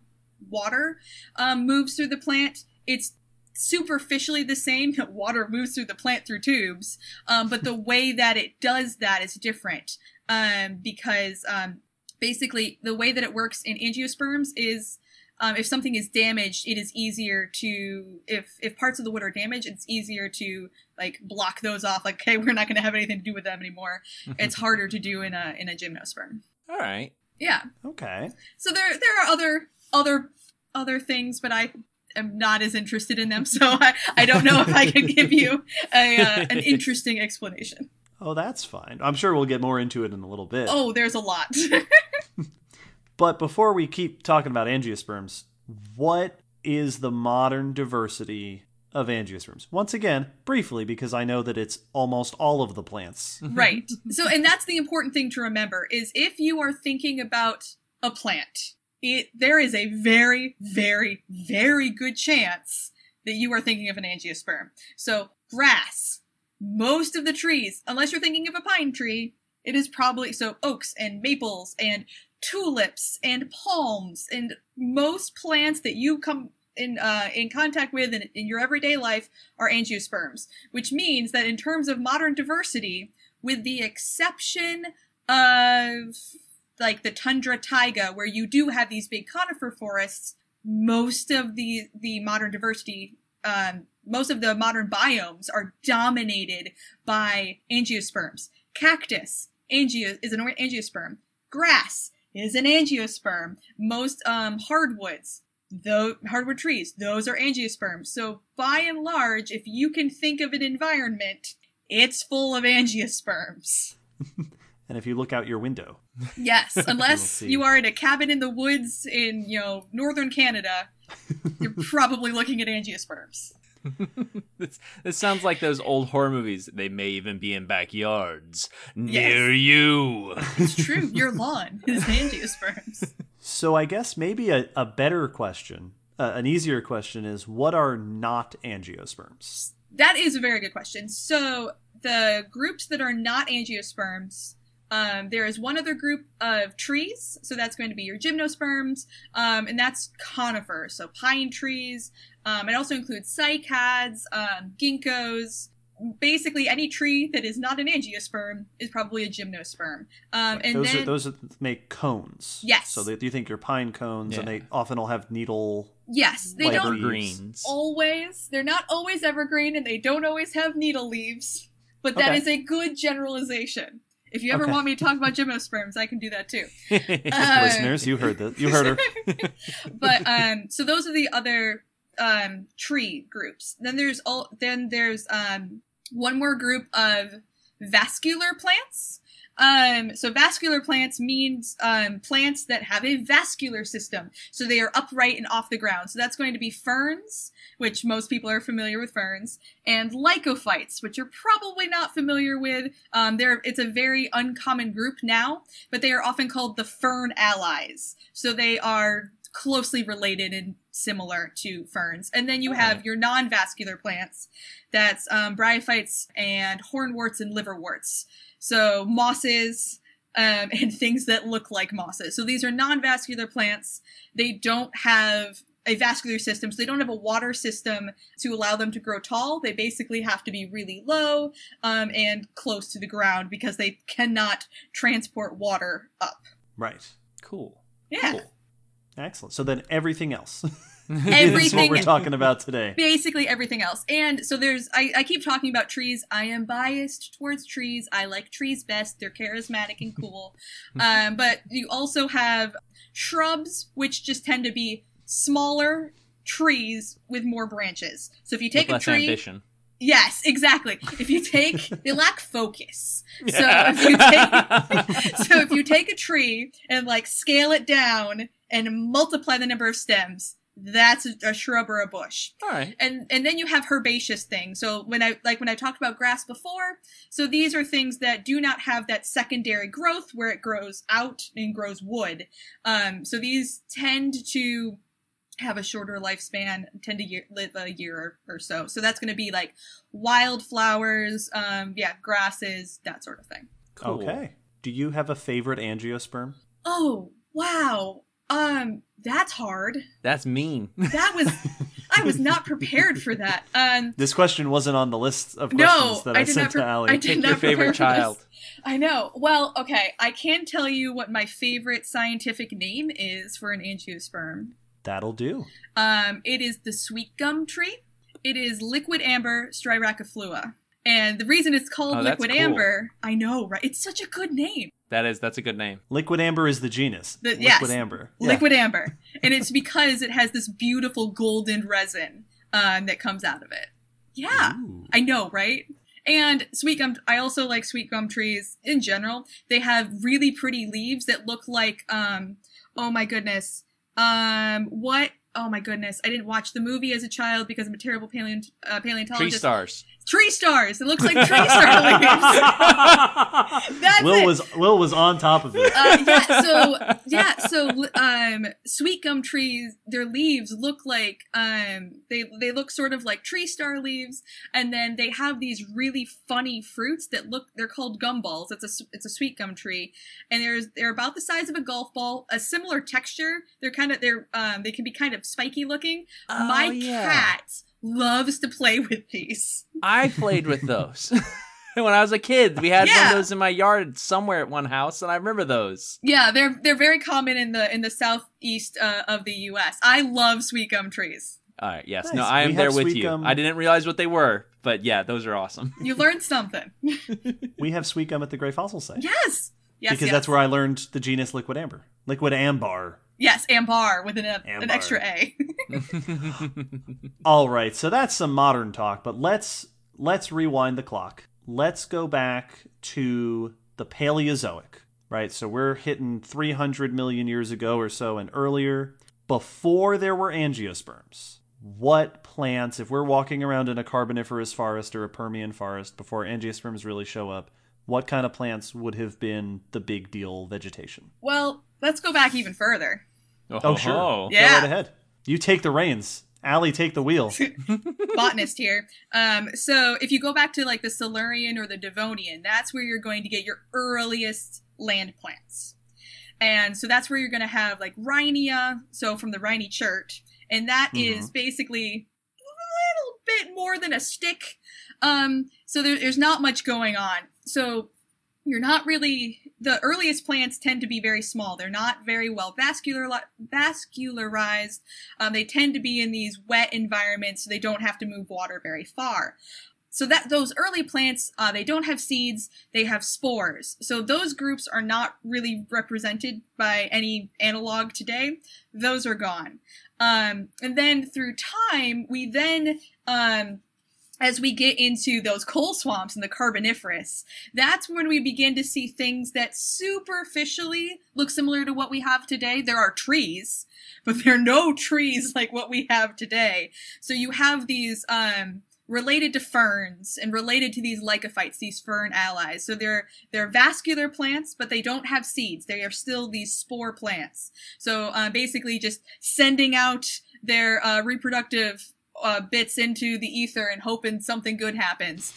water um, moves through the plant, it's superficially the same. water moves through the plant through tubes, um, but the way that it does that is different um, because um, basically the way that it works in angiosperms is um, if something is damaged, it is easier to if if parts of the wood are damaged, it's easier to like block those off. Like, hey, we're not going to have anything to do with them anymore. It's harder to do in a in a gymnosperm. All right. Yeah. Okay. So there there are other other other things, but I am not as interested in them, so I, I don't know if I can give you a uh, an interesting explanation. Oh, that's fine. I'm sure we'll get more into it in a little bit. Oh, there's a lot. But before we keep talking about angiosperms, what is the modern diversity of angiosperms? Once again, briefly, because I know that it's almost all of the plants. right. So, and that's the important thing to remember is if you are thinking about a plant, it there is a very, very, very good chance that you are thinking of an angiosperm. So, grass, most of the trees, unless you're thinking of a pine tree, it is probably so oaks and maples and tulips and palms and most plants that you come in uh, in contact with in, in your everyday life are angiosperms, which means that in terms of modern diversity, with the exception of like the tundra taiga, where you do have these big conifer forests, most of the the modern diversity, um, most of the modern biomes are dominated by angiosperms. Cactus, angio is an angiosperm. Grass is an angiosperm. Most um, hardwoods, though hardwood trees, those are angiosperms. So by and large, if you can think of an environment, it's full of angiosperms. And if you look out your window, Yes, unless see. you are in a cabin in the woods in, you know, northern Canada, you're probably looking at angiosperms. This, this sounds like those old horror movies. They may even be in backyards near you. It's true, your lawn is angiosperms. so I guess maybe a, a better question, uh, an easier question is what are not angiosperms? That is a very good question. So the groups that are not angiosperms, um, there is one other group of trees. So that's going to be your gymnosperms, um, and that's conifers, so pine trees. Um, it also includes cycads, um, ginkgos. Basically, any tree that is not an angiosperm is probably a gymnosperm. Um, and those then are those are, make cones. Yes. So they, you think your pine cones, and they often will have needle. yes, they don't Evergreens. always. They're not always evergreen, and they don't always have needle leaves. But that Okay. is a good generalization. If you ever Okay. want me to talk about gymnosperms, I can do that too. Uh, Listeners, you heard that. You heard her. but um, so those are the other um tree groups. Then there's all. Then there's um one more group of vascular plants. Um, so vascular plants means um, plants that have a vascular system. So they are upright and off the ground. So that's going to be ferns, which most people are familiar with ferns, and lycophytes, which you're probably not familiar with. Um, they're, it's a very uncommon group now, but they are often called the fern allies. So they are closely related and similar to ferns. And then you have your non-vascular plants. That's um, bryophytes and hornworts and liverworts. So mosses um, and things that look like mosses. So these are non-vascular plants. They don't have a vascular system, so they don't have a water system to allow them to grow tall. They basically have to be really low um, and close to the ground because they cannot transport water up. Right. Cool. Yeah. Cool. Excellent. So then everything else is what Everything we're talking about today. basically everything else. And so there's I, I keep talking about trees. I am biased towards trees. I like trees best. They're charismatic and cool. um, but you also have shrubs, which just tend to be smaller trees with more branches. So if you take With a less tree, ambition. yes, exactly. If you take, they lack focus. So if you take, so if you take a tree and like scale it down and multiply the number of stems, that's a, a shrub or a bush All right. and and then you have herbaceous things so when i like when i talked about grass before so these are things that do not have that secondary growth where it grows out and grows wood um so these tend to have a shorter lifespan tend to year, live a year or, or so so that's going to be like wildflowers um yeah grasses that sort of thing Cool. Okay. Do you have a favorite angiosperm? oh wow um that's hard That's mean. that was i was not prepared for that um This question wasn't on the list of No, questions that I, I sent not pre- to Aly. I did Pick not your favorite prepare for child. this. I know. Well, okay. I can tell you what my favorite scientific name is for an angiosperm. That'll do. Um, it is the sweet gum tree. It is liquid amber styraciflua. And the reason it's called Oh, that's liquid cool. amber, I know, right? It's such a good name. That is. That's a good name. Liquid amber is the genus. The- Liquid yes. amber. Yeah. Liquid amber. And it's because it has this beautiful golden resin um, that comes out of it. Yeah. Ooh. I know, right? And sweet gum, I also like sweet gum trees in general. They have really pretty leaves that look like, um, oh my goodness, um, what? Oh my goodness, I didn't watch the movie as a child because I'm a terrible paleont- uh, paleontologist. Tree stars. Tree stars. It looks like tree star leaves. That's Will it. was Will was on top of it. uh, yeah, so yeah, so um, sweet gum trees, their leaves look like um, they they look sort of like tree star leaves, and then they have these really funny fruits that look. They're called gumballs. It's a s- it's a sweet gum tree, and there's they're about the size of a golf ball, a similar texture. They're kind of they're um, they can be kind of spiky looking. My Oh, yeah. cat loves to play with these. I played with those. when I was a kid, we had one of those in my yard somewhere at one house, and I remember those. Yeah, they're they're very common in the in the southeast uh, of the U.S. I love sweet gum trees. All right. Yes. Nice. No, I We am there with you. gum- I didn't realize what they were, but yeah, those are awesome. You learned something. We have sweet gum at the Gray Fossil site. Yes. Yes. because yes. that's where I learned the genus liquid amber. Liquid ambar. Yes, ambar with an, uh, an Ambar. extra A. All right, so that's some modern talk, but let's let's rewind the clock. Let's go back to the Paleozoic, right? So we're hitting 300 million years ago or so and earlier, before there were angiosperms. What plants, if we're walking around in a carboniferous forest or a Permian forest before angiosperms really show up, what kind of plants would have been the big deal vegetation? well, let's go back even further. Oh, sure. ho. Yeah. Go right ahead. You take the reins. Aly, take the wheel. Botanist here. Um, so if you go back to like the Silurian or the Devonian, that's where you're going to get your earliest land plants. And so that's where you're going to have like Rhynia, so from the Rhynie chert, and that is basically a little bit more than a stick. Um, so there, there's not much going on. So you're not really the earliest plants tend to be very small. They're not very well vascular vascularized. Um, they tend to be in these wet environments, so they don't have to move water very far. So that those early plants, uh, they don't have seeds; they have spores. So those groups are not really represented by any analog today. Those are gone. Um, and then through time, we then um, as we get into those coal swamps and the carboniferous, that's when we begin to see things that superficially look similar to what we have today. There are trees, but there are no trees like what we have today. So you have these um, related to ferns and related to these lycophytes, these fern allies. So they're they're vascular plants, but they don't have seeds. They are still these spore plants. So uh, basically, just sending out their uh, reproductive uh, bits into the ether and hoping something good happens.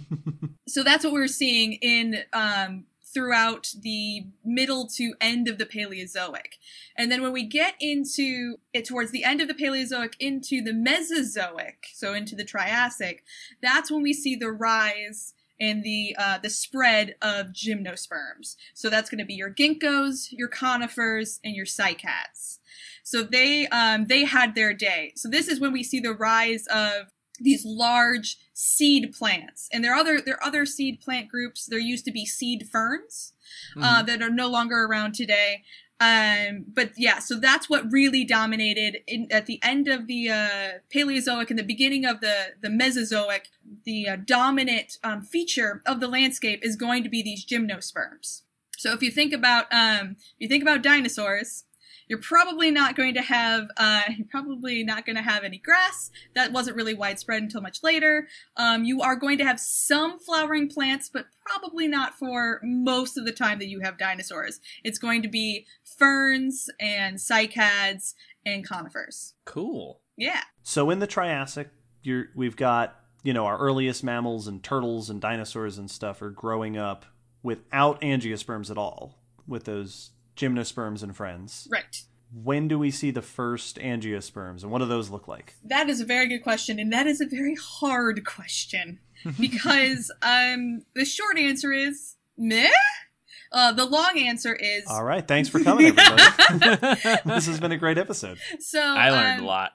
so that's what we're seeing in um, throughout the middle to end of the Paleozoic. And then when we get into it towards the end of the Paleozoic into the Mesozoic, so into the Triassic, that's when we see the rise and the uh, the spread of gymnosperms. So that's going to be your ginkgos, your conifers, and your cycads. So they um, they had their day. So this is when we see the rise of these large seed plants, and there are other there are other seed plant groups. There used to be seed ferns uh, that are no longer around today. Um, but yeah, so that's what really dominated in, at the end of the uh, Paleozoic and the beginning of the the Mesozoic. The uh, dominant um, feature of the landscape is going to be these gymnosperms. So if you think about um, if you think about dinosaurs, you're probably not going to have uh, you're probably not going to have any grass. That wasn't really widespread until much later. Um, you are going to have some flowering plants, but probably not for most of the time that you have dinosaurs. It's going to be ferns and cycads and conifers. Cool. Yeah. So in the Triassic, you're, we've got you know our earliest mammals and turtles and dinosaurs and stuff are growing up without angiosperms at all, with those gymnosperms and friends. Right. When do we see the first angiosperms, and what do those look like? That is a very good question, and that is a very hard question because um, the short answer is meh. Uh, the long answer is All right, thanks for coming, everybody. this has been a great episode. so. I learned um, a lot.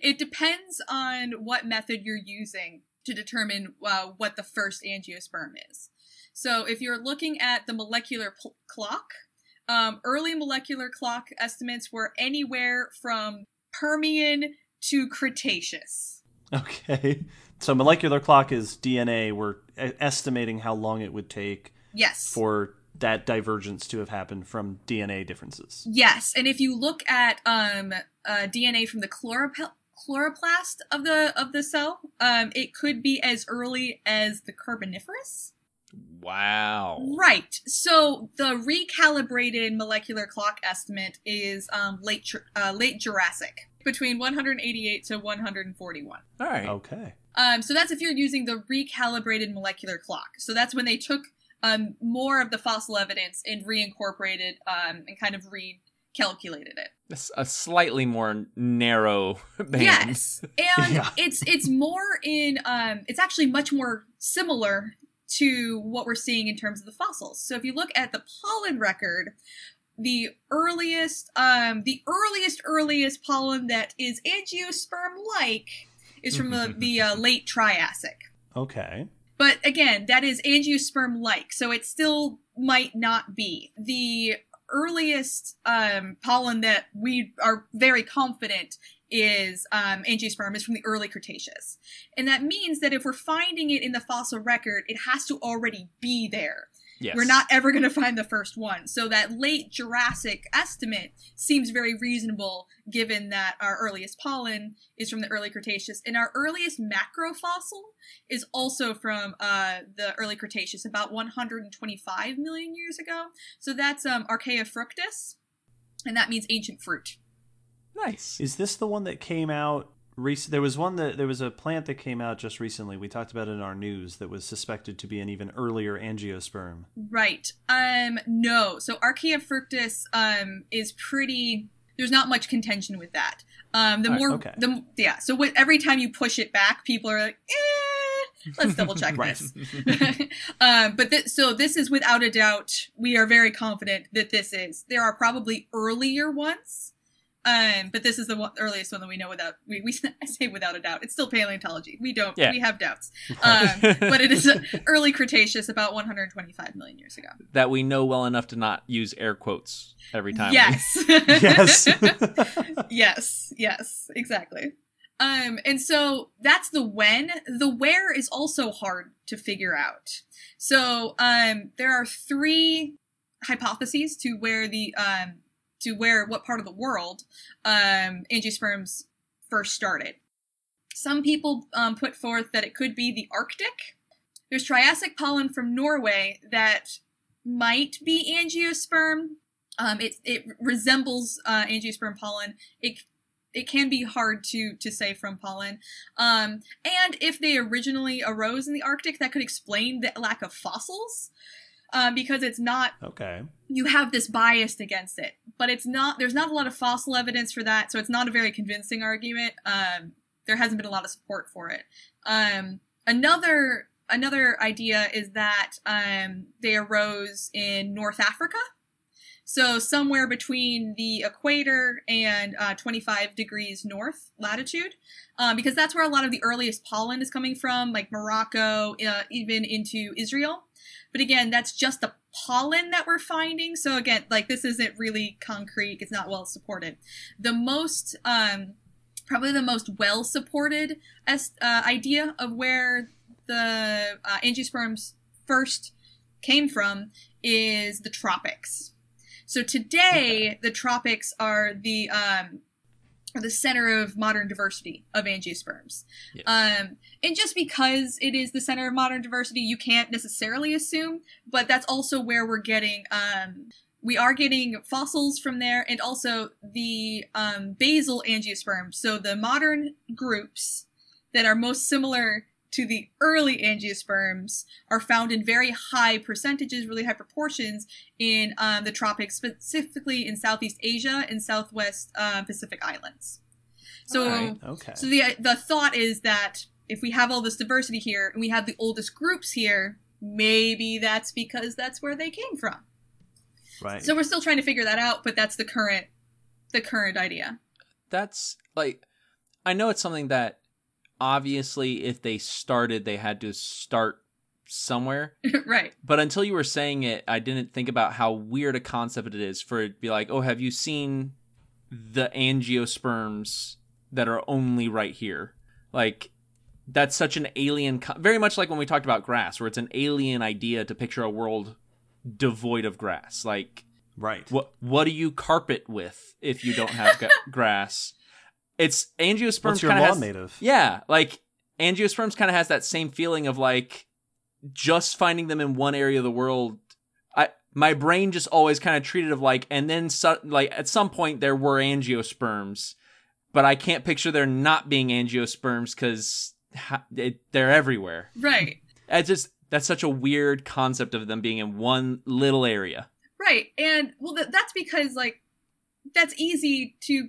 It depends on what method you're using to determine uh, what the first angiosperm is. So if you're looking at the molecular pl- clock, um, early molecular clock estimates were anywhere from Permian to Cretaceous. Okay, so molecular clock is DNA. We're estimating how long it would take Yes. for that divergence to have happened from DNA differences. Yes, and if you look at um, uh, DNA from the chloroplast chloroplast of the of the cell, um, it could be as early as the Carboniferous. Wow. Right. So the recalibrated molecular clock estimate is um, late uh, late Jurassic, between 188 to 141. All right. Okay. Um, so that's if you're using the recalibrated molecular clock. So that's when they took um, more of the fossil evidence and reincorporated um, and kind of recalculated it. It's a slightly more narrow band. Yes, and Yeah. it's it's more in um, it's actually much more similar to what we're seeing in terms of the fossils. So if you look at the pollen record, the earliest um, the earliest earliest pollen that is angiosperm like is from the, the uh, late Triassic. Okay. But again, that is angiosperm like, so it still might not be. The earliest um, pollen that we are very confident is um, angiosperm is from the early Cretaceous. And that means that if we're finding it in the fossil record, it has to already be there. Yes. We're not ever going to find the first one. So that late Jurassic estimate seems very reasonable given that our earliest pollen is from the early Cretaceous and our earliest macrofossil is also from uh, the early Cretaceous about 125 million years ago. So that's um, Archaefructus and that means ancient fruit. Nice. Is this the one that came out? Rec- there was one that there was a plant that came out just recently. We talked about it in our news that was suspected to be an even earlier angiosperm. Right. Um no. So Archaefructus um is pretty there's not much contention with that. Um the Alright, more okay. the yeah, so what, every time you push it back, people are like, "Eh, let's double check this." um but th- so this is without a doubt we are very confident that this is. There are probably earlier ones. Um, but this is the one, earliest one that we know without we, we I say without a doubt. It's still paleontology. We don't Yeah. we have doubts. Um, but it is early Cretaceous, about 125 million years ago. that we know well enough to not use air quotes every time. we- Yes. yes. yes. Yes. Exactly. Um, and so that's the when. The where is also hard to figure out. So um, there are three hypotheses to where the um, to where what part of the world um, angiosperms first started. Some people um, put forth that it could be the Arctic. There's Triassic pollen from Norway that might be angiosperm. Um, it it resembles uh, angiosperm pollen. It it can be hard to to say from pollen. Um, and if they originally arose in the Arctic, that could explain the lack of fossils. Um, because it's not Okay. you have this bias against it. But it's not there's not a lot of fossil evidence for that so it's not a very convincing argument. Um, there hasn't been a lot of support for it. Um, another another idea is that um, they arose in north africa so somewhere between the equator and uh, 25 degrees north latitude um, because that's where a lot of the earliest pollen is coming from like morocco uh, even into israel. But again that's just the pollen that we're finding. So again like this isn't really concrete. It's not well supported. The most um probably the most well supported uh, idea of where the uh, angiosperms first came from is the tropics so today the tropics are the um are the center of modern diversity of angiosperms. Yes. um and just because it is the center of modern diversity you can't necessarily assume but that's also where we're getting um we are getting fossils from there and also the um, basal angiosperms. So the modern groups that are most similar to the early angiosperms are found in very high percentages really high proportions in um, the tropics specifically in southeast asia and southwest uh, pacific islands so Alright. Okay. so the the thought is that if we have all this diversity here and we have the oldest groups here, maybe that's because that's where they came from. right. So we're still trying to figure that out, but that's the current the current idea. That's like I know it's something that obviously if they started they had to start somewhere. right. But until you were saying it, I didn't think about how weird a concept it is for it to be like, "Oh, have you seen the angiosperms that are only right here?" Like that's such an alien co- very much like when we talked about grass where it's an alien idea to picture a world devoid of grass. Like right. what what do you carpet with if you don't have ga- grass? It's angiosperms What's your kinda has- made of? Yeah, like angiosperms kind of has that same feeling of like just finding them in one area of the world. I my brain just always kind of treated of like, and then so, like at some point there were angiosperms, but I can't picture there not being angiosperms because they're everywhere. Right. It's just that's such a weird concept of them being in one little area. Right. And well th- that's because like that's easy to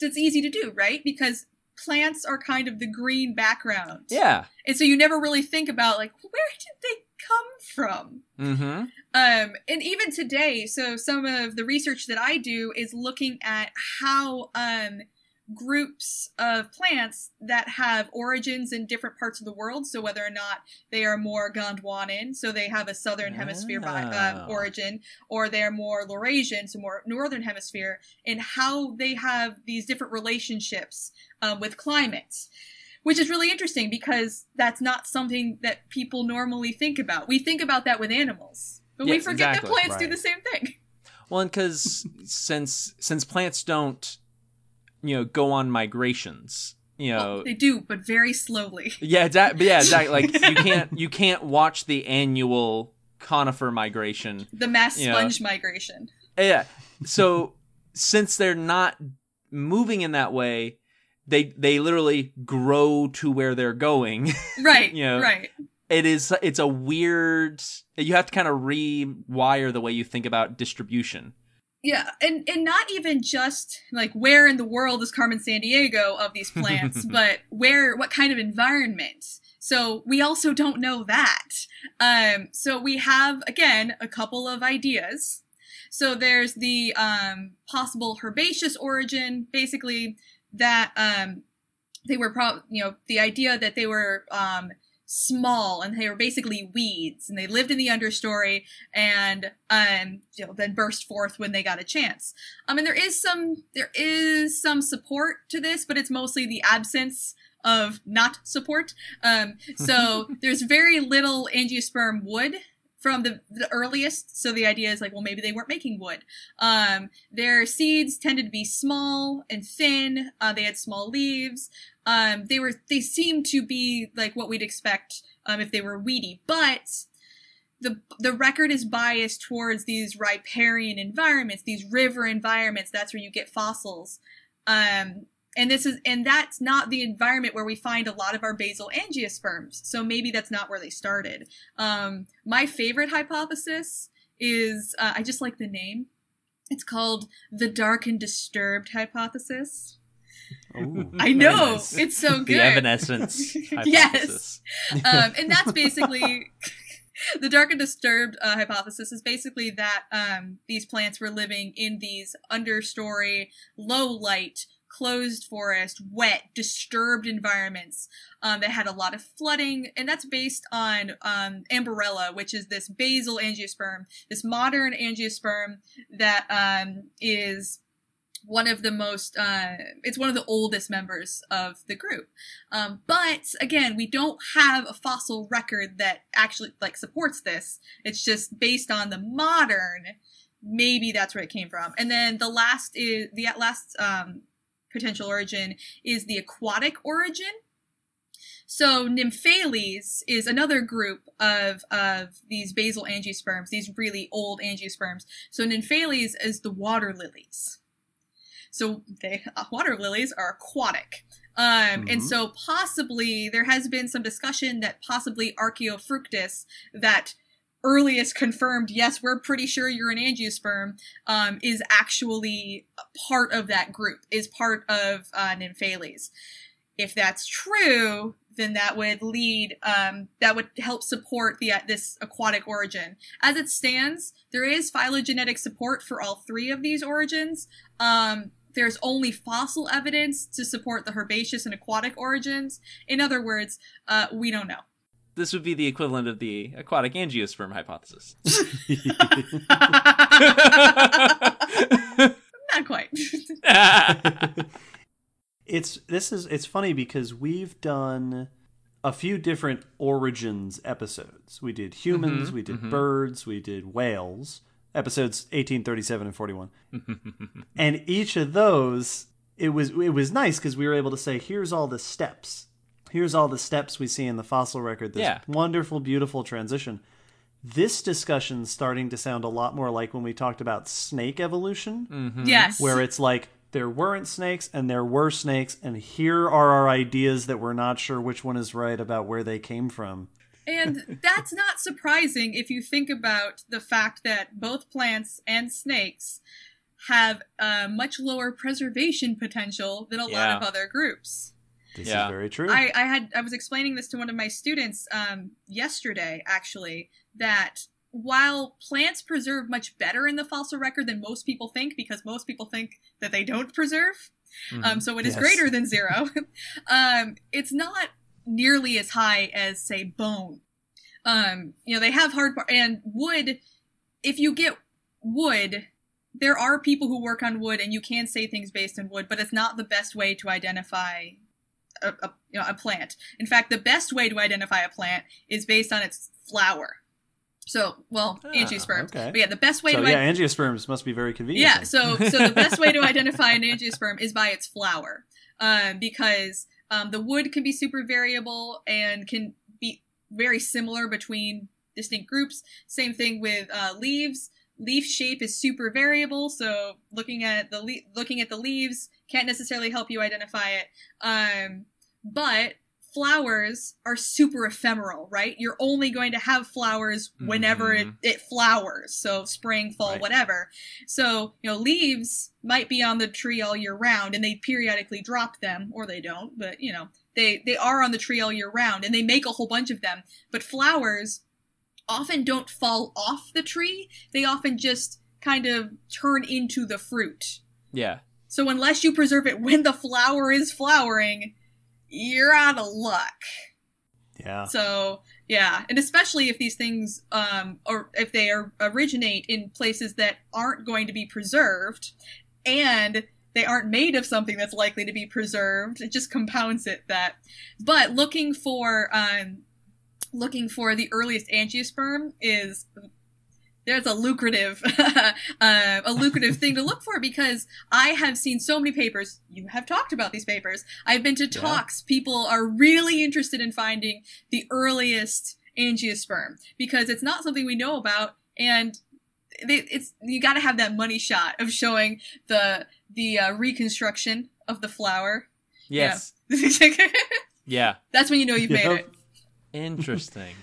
that's easy to do, right? Because plants are kind of the green background. Yeah. And so you never really think about like where did they come from? Mm-hmm. Um, and even today, so some of the research that I do is looking at how um, groups of plants that have origins in different parts of the world, so whether or not they are more Gondwanan, so they have a southern hemisphere um, Oh. origin, or they're more Laurasian, so more northern hemisphere, and how they have these different relationships um, with climates which is really interesting because that's not something that people normally think about. We think about that with animals, but we forget exactly. that plants do the same thing. Well, because since since plants don't, you know, go on migrations, you know, Well, they do, but very slowly. yeah, exactly. Yeah, exactly. Like you can't you can't watch the annual conifer migration. The mass sponge migration. Uh, yeah. So since they're not moving in that way, they they literally grow to where they're going. Right. Yeah. Right. it is it's a weird. You have to kind of rewire the way you think about distribution. Yeah, and and not even just like where in the world is Carmen Sandiego of these plants, but where what kind of environment. So we also don't know that. Um, so we have again a couple of ideas. So there's the um, possible herbaceous origin, basically that um, they were pro- you know the idea that they were um, small and they were basically weeds and they lived in the understory and um you know then burst forth when they got a chance. I mean there is some there is some support to this but it's mostly the absence of not support. Um so there's very little angiosperm wood from the, the earliest. So the idea is like well maybe they weren't making wood. Um their seeds tended to be small and thin. Uh, they had small leaves. Um, they were they seemed to be like what we'd expect um, if they were weedy, but the the record is biased towards these riparian environments, these river environments. That's where you get fossils, um, and this is and that's not the environment where we find a lot of our basal angiosperms. So maybe that's not where they started. Um, my favorite hypothesis is uh, i just like the name. It's called the dark and disturbed hypothesis. Ooh, i know. Nice. it's so good. The evanescence Yes. hypothesis. um, and that's basically the dark and disturbed uh, hypothesis is basically that um, these plants were living in these understory, low light, closed forest, wet, disturbed environments um, that had a lot of flooding, and that's based on um, which is this basal angiosperm, this modern angiosperm that um, is one of the most uh, it's one of the oldest members of the group. Um, but again we don't have a fossil record that actually like supports this. It's just based on the modern maybe that's where it came from. And then the last is the last um, potential origin is the aquatic origin so nymphaeales is another group of of these basal angiosperms these really old angiosperms so nymphaeales is the water lilies so they uh, water lilies are aquatic. Um, And Mhm. so possibly there has been some discussion that possibly Archaefructus, that earliest confirmed, yes, we're pretty sure you're an angiosperm, um, is actually part of that group, is part of uh, Nymphaeales. If that's true, then that would lead, um, that would help support the uh, this aquatic origin. As it stands, there is phylogenetic support for all three of these origins. Um, there's only fossil evidence to support the herbaceous and aquatic origins. In other words, uh, we don't know. This would be the equivalent of the aquatic angiosperm hypothesis. Not quite. it's this is it's funny because we've done a few different origins episodes. We did humans, Mhm, we did mhm. birds, we did whales. Episodes 18, 37, and 41. and each of those it was it was nice because we were able to say here's all the steps. Here's all the steps we see in the fossil record. This Yeah. wonderful, beautiful transition. This discussion's starting to sound a lot more like when we talked about snake evolution Mhm. Yes. where it's like there weren't snakes and there were snakes and here are our ideas that we're not sure which one is right about where they came from And that's not surprising if you think about the fact that both plants and snakes have a much lower preservation potential than a lot of other groups. This Yeah. is very true I, I had I was explaining this to one of my students um, yesterday, actually, that while plants preserve much better in the fossil record than most people think, because most people think that they don't preserve, um, so it is Yes. greater than zero. um, it's not nearly as high as say bone. Um, you know, they have hard par- and wood. If you get wood, there are people who work on wood, and you can say things based on wood, but it's not the best way to identify a, a, you know, a plant. In fact, the best way to identify a plant is based on its flower. So, well, Ah, angiosperms. okay. But yeah, the best way so to yeah i- angiosperms must be very convenient yeah, so so the best way to identify an angiosperm is by its flower, um, because um, the wood can be super variable and can be very similar between distinct groups. Same thing with uh, leaves. Leaf shape is super variable, so looking at the le- looking at the leaves can't necessarily help you identify it. Um, but flowers are super ephemeral, right? You're only going to have flowers whenever it, Mhm. it flowers. So spring, fall, Right. whatever. So, you know, leaves might be on the tree all year round and they periodically drop them, or they don't, but you know, they, they are on the tree all year round and they make a whole bunch of them. But flowers often don't fall off the tree. They often just kind of turn into the fruit. Yeah. So unless you preserve it when the flower is flowering, you're out of luck. yeah So yeah, and especially if these things, um, or if they are originate in places that aren't going to be preserved, and they aren't made of something that's likely to be preserved, it just compounds it that. But looking for, um, looking for the earliest angiosperm is there's a lucrative uh, a lucrative thing to look for because I have seen so many papers. You have talked about these papers. I've been to Yeah. talks. People are really interested in finding the earliest angiosperm because it's not something we know about, and they, it's you got to have that money shot of showing the the uh, reconstruction of the flower. Yes. Yeah. That's when you know you've made Yep. it. Interesting.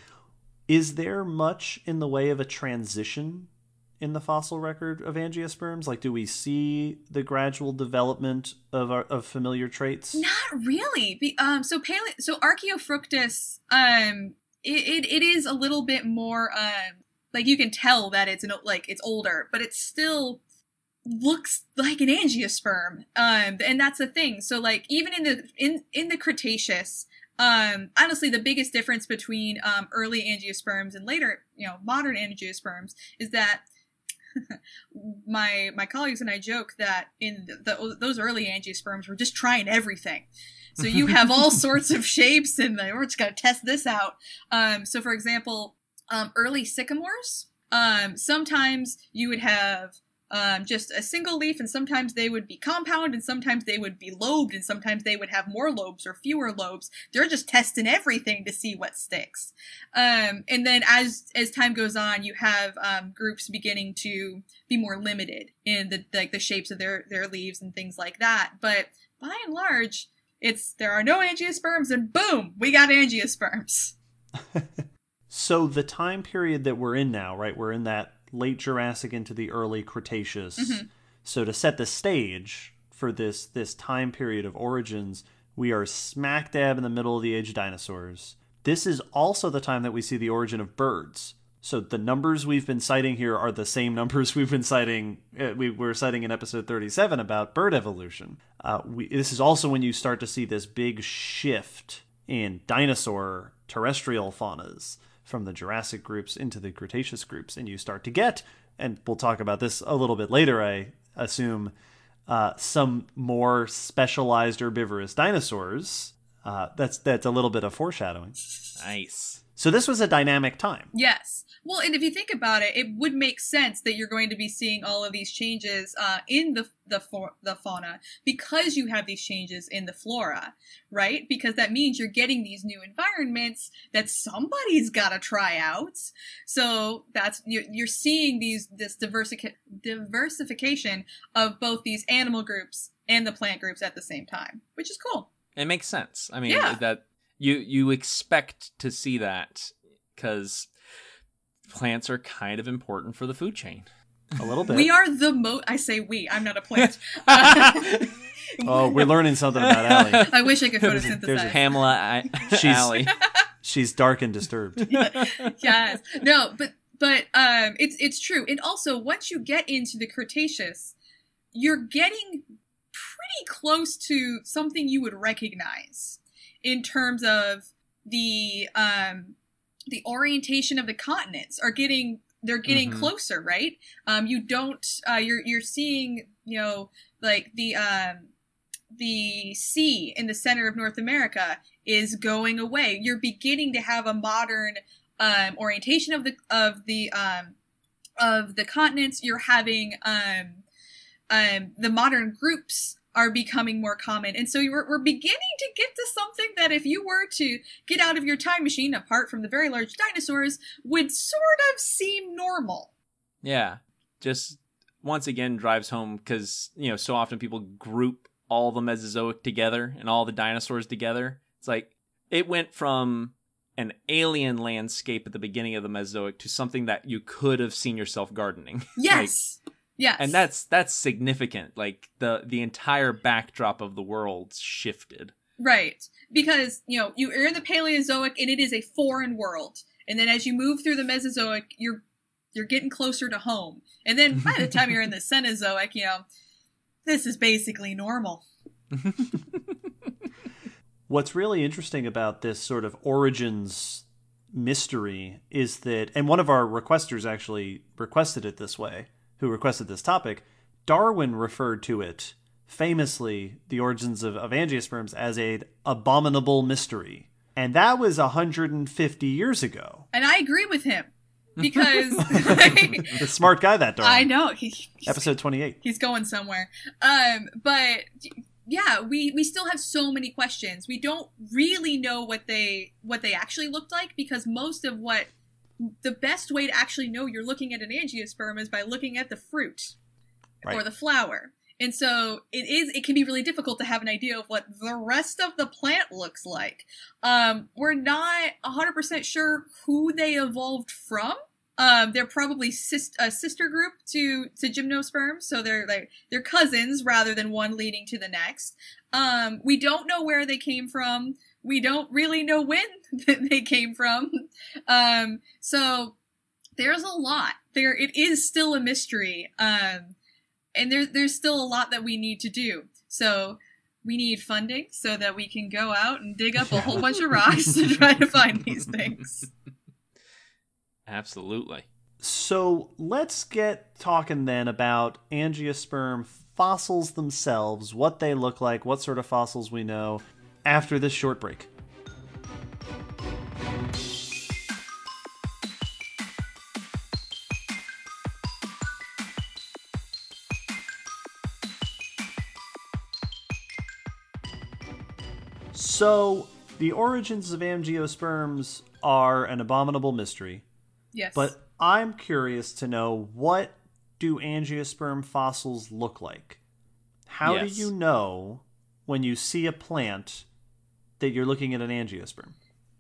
Is there much in the way of a transition in the fossil record of angiosperms? Like, do we see the gradual development of our, of familiar traits? Not really. Um, so paleo, so Archaefructus, um, it, it, it is a little bit more, um, like you can tell that it's an like it's older, but it still looks like an angiosperm. Um, and that's the thing. So like even in the in in the Cretaceous, um, honestly, the biggest difference between um, early angiosperms and later, you know, modern angiosperms is that my my colleagues and I joke that in the, the, those early angiosperms were just trying everything. So you have all sorts of shapes, and like, we're just gonna test this out. Um, so, for example, um, early sycamores. Um, sometimes you would have um, just a single leaf, and sometimes they would be compound, and sometimes they would be lobed, and sometimes they would have more lobes or fewer lobes. They're just testing everything to see what sticks. Um, and then as as time goes on, you have um, groups beginning to be more limited in the like the shapes of their their leaves and things like that. But by and large, it's there are no angiosperms, and boom, we got angiosperms. So the time period that we're in now, right? We're in that late Jurassic into the early Cretaceous. Mhm. So to set the stage for this this time period of origins, we are smack dab in the middle of the age of dinosaurs. This is also the time that we see the origin of birds. So the numbers we've been citing here are the same numbers we've been citing. Uh, we were citing in episode 37 about bird evolution. Uh, we, this is also when you start to see this big shift in dinosaur terrestrial faunas from the Jurassic groups into the Cretaceous groups, and you start to get, and we'll talk about this a little bit later, I assume, uh, some more specialized herbivorous dinosaurs. Uh, that's that's a little bit of foreshadowing. Nice. So this was a dynamic time. Yes. Well, and if you think about it, it would make sense that you're going to be seeing all of these changes uh, in the the for, the fauna because you have these changes in the flora, right? Because that means you're getting these new environments that somebody's got to try out. So that's you're, you're seeing these this diversica- diversification of both these animal groups and the plant groups at the same time, which is cool. It makes sense. I mean, Yeah. that you you expect to see that because plants are kind of important for the food chain. A little bit. We are the most. I say we. I'm not a plant. Oh, we're learning something about Aly. I wish I could There's a- photosynthesize. Pamela I- She's- Aly. She's dark and disturbed. yes. No, but but um it's it's true. And also once you get into the Cretaceous, you're getting pretty close to something you would recognize in terms of the um the orientation of the continents are getting they're getting Mhm. closer, right? Um you don't uh you're you're seeing, you know, like the um the sea in the center of North America is going away. You're beginning to have a modern um, orientation of the of the um, of the continents. You're having um, um, the modern groups are becoming more common, and so we're, we're beginning to get to something that if you were to get out of your time machine, apart from the very large dinosaurs, would sort of seem normal. Yeah, just once again drives home because you know so often people group all the Mesozoic together and all the dinosaurs together. It's like it went from an alien landscape at the beginning of the Mesozoic to something that you could have seen yourself gardening. Yes. Yes. and that's that's significant. Like the the entire backdrop of the world shifted. Right. Because, you know, you are in the Paleozoic and it is a foreign world. And then as you move through the Mesozoic, you're you're getting closer to home. And then by the time you're in the Cenozoic, you know, this is basically normal. What's really interesting about this sort of origins mystery is that, and one of our requesters actually requested it this way, who requested this topic, Darwin referred to it famously, the origins of, of angiosperms, as a abominable mystery. And that was 150 years ago. And I agree with him. Because The smart guy, that Darwin. I know he, Episode 28. he's going somewhere. Um, but yeah, we we still have so many questions. We don't really know what they what they actually looked like because most of what the best way to actually know you're looking at an angiosperm is by looking at the fruit Right. or the flower. And so it is it can be really difficult to have an idea of what the rest of the plant looks like. Um, we're not 100% sure who they evolved from. Um, they're probably sis- a sister group to to gymnosperms, so they're like they're cousins rather than one leading to the next. Um, we don't know where they came from. We don't really know when they came from. Um, so there's a lot there. It is still a mystery. Um, and there, there's still a lot that we need to do. So we need funding so that we can go out and dig up a whole bunch of rocks to try to find these things. Absolutely. So let's get talking then about angiosperm fossils themselves, what they look like, what sort of fossils we know, after this short break. So, the origins of angiosperms are an abominable mystery. Yes. But I'm curious to know what do angiosperm fossils look like? How Yes. do you know when you see a plant that you're looking at an angiosperm?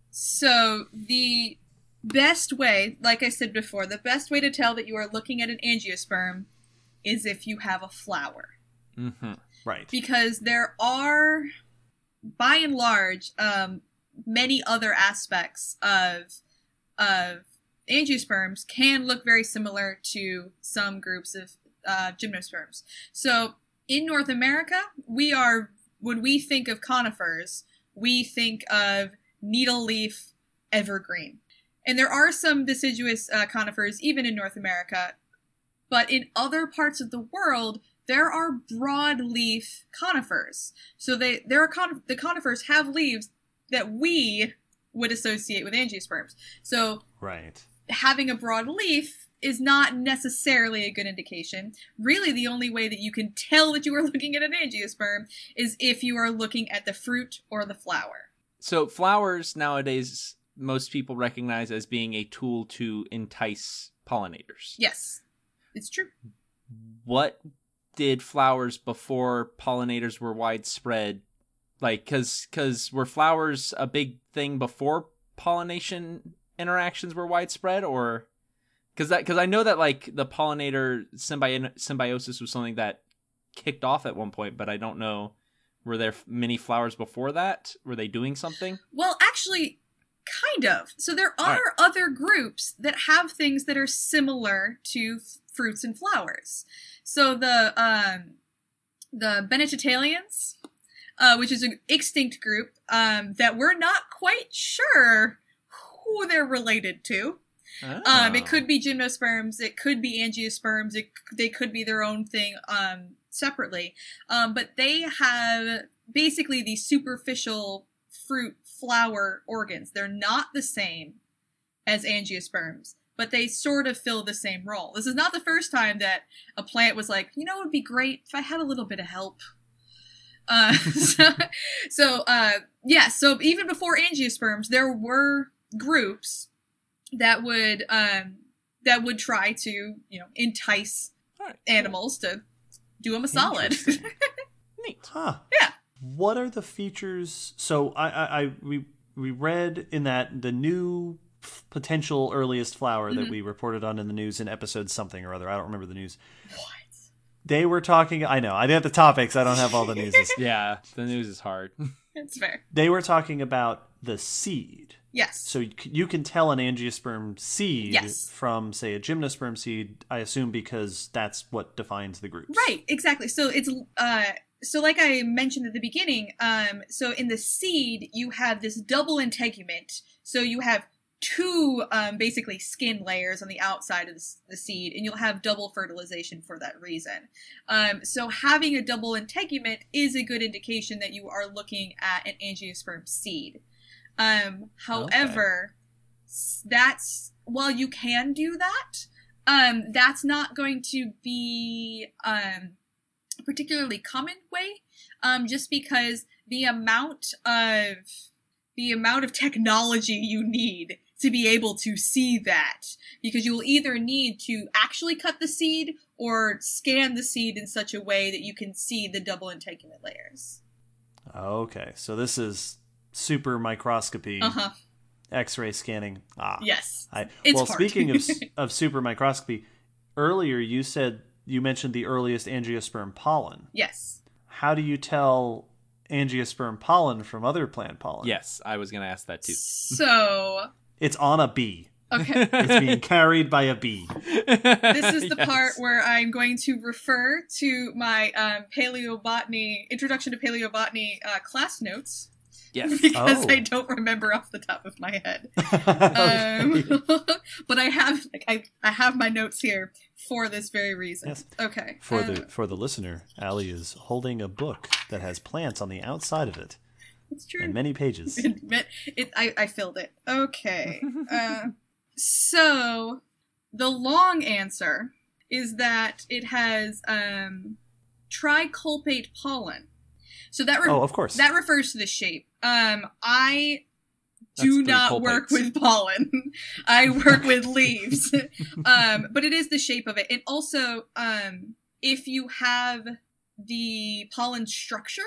So the best way, like I said before, the best way to tell that you are looking at an angiosperm is if you have a flower. Mm-hmm. Right. Because there are, by and large, um, many other aspects of of angiosperms can look very similar to some groups of uh, gymnosperms. So in North America, we are when we think of conifers, we think of needle leaf evergreen. And there are some deciduous uh, conifers even in North America, but in other parts of the world, there are broadleaf conifers. So they there are con- the conifers have leaves that we would associate with angiosperms. So Right. having a broad leaf is not necessarily a good indication. Really, the only way that you can tell that you are looking at an angiosperm is if you are looking at the fruit or the flower. So flowers nowadays, most people recognize as being a tool to entice pollinators. Yes, it's true. What did flowers before pollinators were widespread? Like, cause, cause were flowers a big thing before pollination interactions were widespread, or because that because I know that like the pollinator symbi- symbiosis was something that kicked off at one point, but I don't know. Were there many flowers before that? Were they doing something? Well, actually, kind of. So there are right. other groups that have things that are similar to f- fruits and flowers. So the um, the Bennettitaleans, uh, which is an extinct group um, that we're not quite sure who they're related to. Um, Ah. it could be gymnosperms, it could be angiosperms, it, they could be their own thing um, separately. Um, but they have basically these superficial fruit flower organs. They're not the same as angiosperms, but they sort of fill the same role. This is not the first time that a plant was like, you know, it would be great if I had a little bit of help. Uh, so, so uh, yeah, so even before angiosperms, there were groups that would um, that would try to you know entice All right, cool. animals to do them a solid. Interesting. Neat. Huh. Yeah. What are the features? So I, I, I we we read in that the new potential earliest flower that Mhm. we reported on in the news in episode something or other. I don't remember the news. what? They were talking. I know. I didn't have the topics. I don't have all the news. Yeah, the news is hard. That's fair. they were talking about the seed. Yes. So you can tell an angiosperm seed Yes. from, say, a gymnosperm seed. I assume because that's what defines the groups. Right, exactly. So it's uh so like I mentioned at the beginning, um so in the seed you have this double integument. So you have two um basically skin layers on the outside of the, the seed and you'll have double fertilization for that reason. Um so having a double integument is a good indication that you are looking at an angiosperm seed. Um however, s- that's while you can do that, um, that's not going to be um, a particularly common way, um, just because the amount of the amount of technology you need to be able to see that because you will either need to actually cut the seed or scan the seed in such a way that you can see the double integument layers. Okay, so this is super microscopy, Uh huh. X-ray scanning. Ah, Yes. I, It's well, hard. speaking of of super microscopy, earlier you said you mentioned the earliest angiosperm pollen. Yes. How do you tell angiosperm pollen from other plant pollen? Yes, I was going to ask that too. So, it's on a bee. okay. It's being carried by a bee. this is the part where I'm going to refer to my um, paleobotany introduction to paleobotany uh, class notes yes. because Oh. I don't remember off the top of my head. Um, but I have like, I, I have my notes here for this very reason. Yes. Okay. For uh, the for the listener, Aly is holding a book that has plants on the outside of it it's true. and many pages. Admit- it, I, I filled it. Okay. uh, so the long answer is that it has um, tricolpate pollen. So that re- Oh, of course. that refers to the shape. Um, I do That's not work with pollen. I work with leaves. um, but it is the shape of it. And also, um, if you have the pollen structure,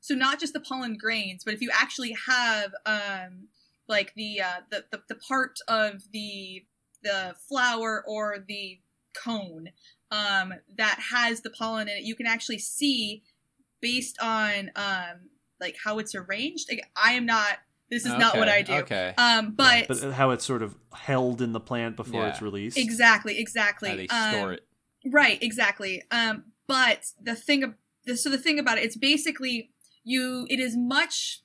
so not just the pollen grains, but if you actually have um, like the, uh, the the the part of the the flower or the cone um, that has the pollen in it, you can actually see based on um, like how it's arranged. Like, I am not. This is not what I do. Okay. Um, but, but how it's sort of held in the plant before Yeah. it's released. exactly, exactly. How they um, store it. Right, exactly. Um, but the thing, ab- the- so the thing about it, it's basically you. It is much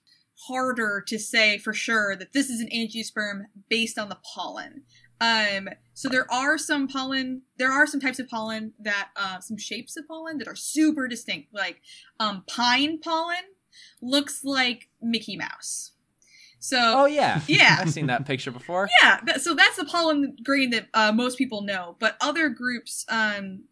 harder to say for sure that this is an angiosperm based on the pollen. Um, so there are some pollen, there are some types of pollen that, uh, some shapes of pollen that are super distinct. Like, um, pine pollen looks like Mickey Mouse. So, Oh yeah. yeah, I've seen that picture before. yeah, that, so that's the pollen grain that uh, most people know. But other groups um,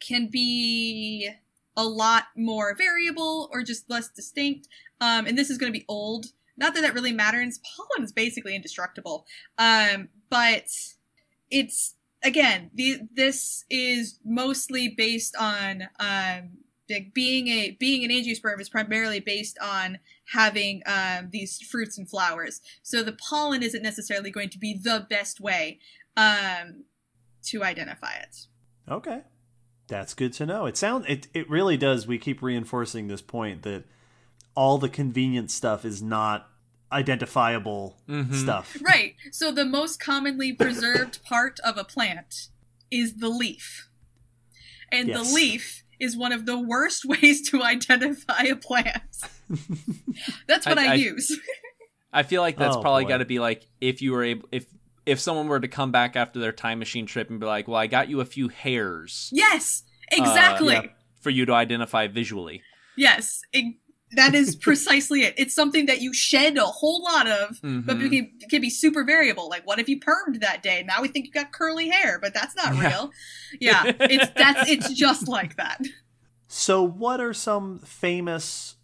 can be a lot more variable or just less distinct. Um, and this is going to be old. Not that that really matters. Pollen is basically indestructible. Um, but it's again, the, this is mostly based on um, like being a being an angiosperm is primarily based on having um, these fruits and flowers. So the pollen isn't necessarily going to be the best way um, to identify it. Okay. That's good to know. It sounds it it really does we keep reinforcing this point that all the convenient stuff is not identifiable Mhm. stuff. Right. So the most commonly preserved part of a plant is the leaf. And Yes. the leaf is one of the worst ways to identify a plant. That's what I, I- I- use. I feel like that's Oh, probably got to be like if you were able if if someone were to come back after their time machine trip and be like, "Well, I got you a few hairs yes, exactly. Uh, yeah. for you to identify visually." Yes, it, that is precisely it. It's something that you shed a whole lot of, but Mhm. it can, it can be super variable. Like, what if you permed that day? Now we think you got curly hair, but that's not Yeah. real. Yeah, it's that's it's just like that. So what are some famous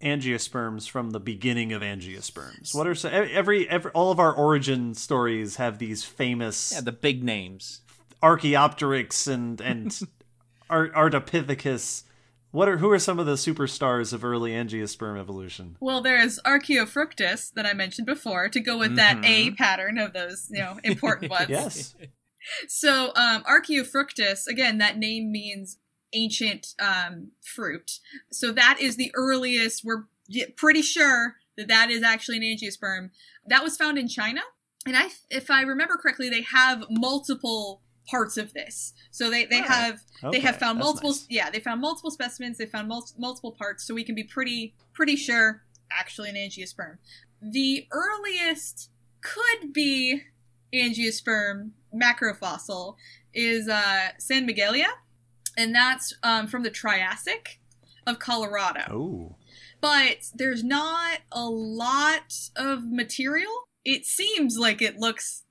angiosperms from the beginning of angiosperms? What are so every every all of our origin stories have these famous Yeah, the big names. Archaeopteryx and and Ar- Ardipithecus. What are who are some of the superstars of early angiosperm evolution? Well, there's Archaefructus that I mentioned before to go with that A Mhm. pattern of those you know important ones. Yes. So, um, Archaefructus, again, that name means ancient um, fruit. So that is the earliest. We're pretty sure that that is actually an angiosperm. That was found in China, and I, if I remember correctly, they have multiple parts of this. So they they Oh, have they have found that's multiple. nice. Yeah, they found multiple specimens. They found mul- multiple parts. So we can be pretty pretty sure actually an angiosperm. The earliest could be angiosperm macrofossil is uh, Sanmiguelia, and that's um, from the Triassic of Colorado. Oh. But there's not a lot of material. It seems like it looks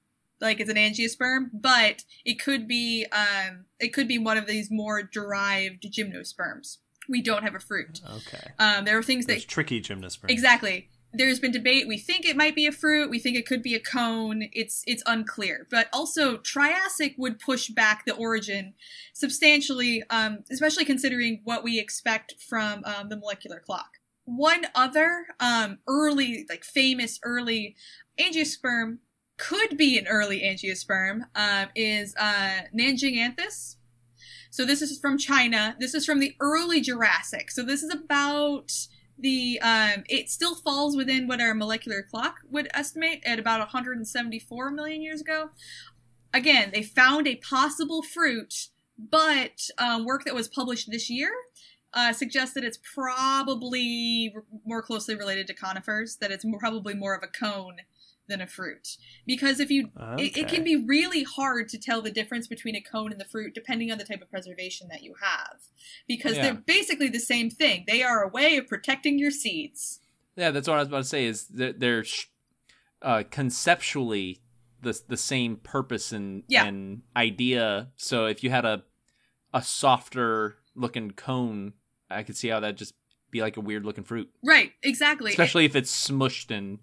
like it's an angiosperm, but it could be um, it could be one of these more derived gymnosperms. We don't have a fruit. Okay. Um, there are things that There's tricky gymnosperms. Exactly. there's been debate. We think it might be a fruit. We think it could be a cone. It's it's unclear. But also, Triassic would push back the origin substantially, um, especially considering what we expect from um, the molecular clock. One other um, early, like famous early angiosperm could be an early angiosperm um, is uh, Nanjinganthus. So this is from China. This is from the early Jurassic. So this is about the um, it still falls within what our molecular clock would estimate at about 174 million years ago. Again, they found a possible fruit, but um, work that was published this year uh, suggests that it's probably more closely related to conifers. That it's more, probably more of a cone than a fruit. Because if you okay. it, it, can be really hard to tell the difference between a cone and the fruit depending on the type of preservation that you have. Because yeah. they're basically the same thing. They are a way of protecting your seeds. Yeah that's what i was about to say is they're, they're uh, conceptually the the same purpose and yeah. and idea. So if you had a a softer looking cone i could see how that just be like a weird looking fruit. Right exactly. Especially if it's smushed and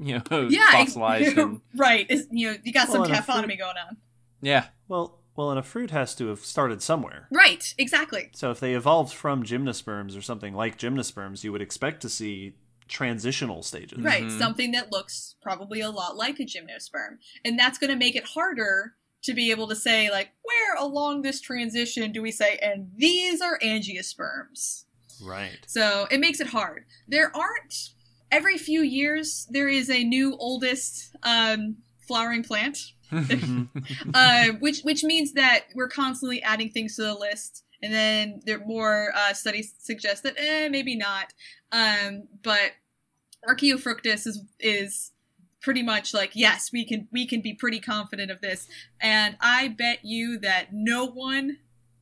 you know, yeah, fossilized. and... right. It's, you know, you got well, some taphonomy fruit... going on. Yeah. Well, well, and a fruit has to have started somewhere. Right. Exactly. So if they evolved from gymnosperms or something like gymnosperms, you would expect to see transitional stages. Right. Mm-hmm. Something that looks probably a lot like a gymnosperm, and that's going to make it harder to be able to say like where along this transition do we say and these are angiosperms. Right. So it makes it hard. There aren't every few years there is a new oldest um, flowering plant, uh, which which means that we're constantly adding things to the list. And then there more uh, studies suggest that eh, maybe not. Um, but Archaefructus is is pretty much like yes, we can we can be pretty confident of this. And I bet you that no one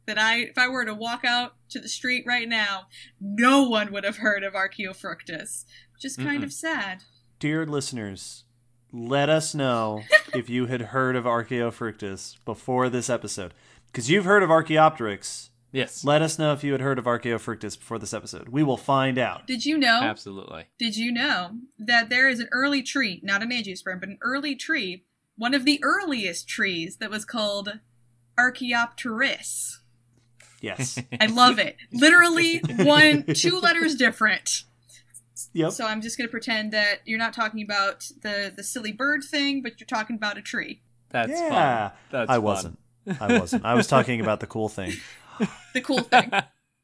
that I if I were to walk out to the street right now, no one would have heard of Archaefructus which is kind Mm-mm. of sad. Dear listeners, let us know if you had heard of Archaefructus before this episode. Because you've heard of Archaeopteryx. Yes. Let us know if you had heard of Archaefructus before this episode. We will find out. Did you know? Absolutely. Did you know that there is an early tree, not an angiosperm, but an early tree, one of the earliest trees that was called Archaeopteris? Yes. I love it. Literally one, two letters different. Yep. So I'm just going to pretend that you're not talking about the the silly bird thing, but you're talking about a tree. That's yeah. Fun. That's I fun. wasn't. I wasn't. I was talking about the cool thing. the cool thing.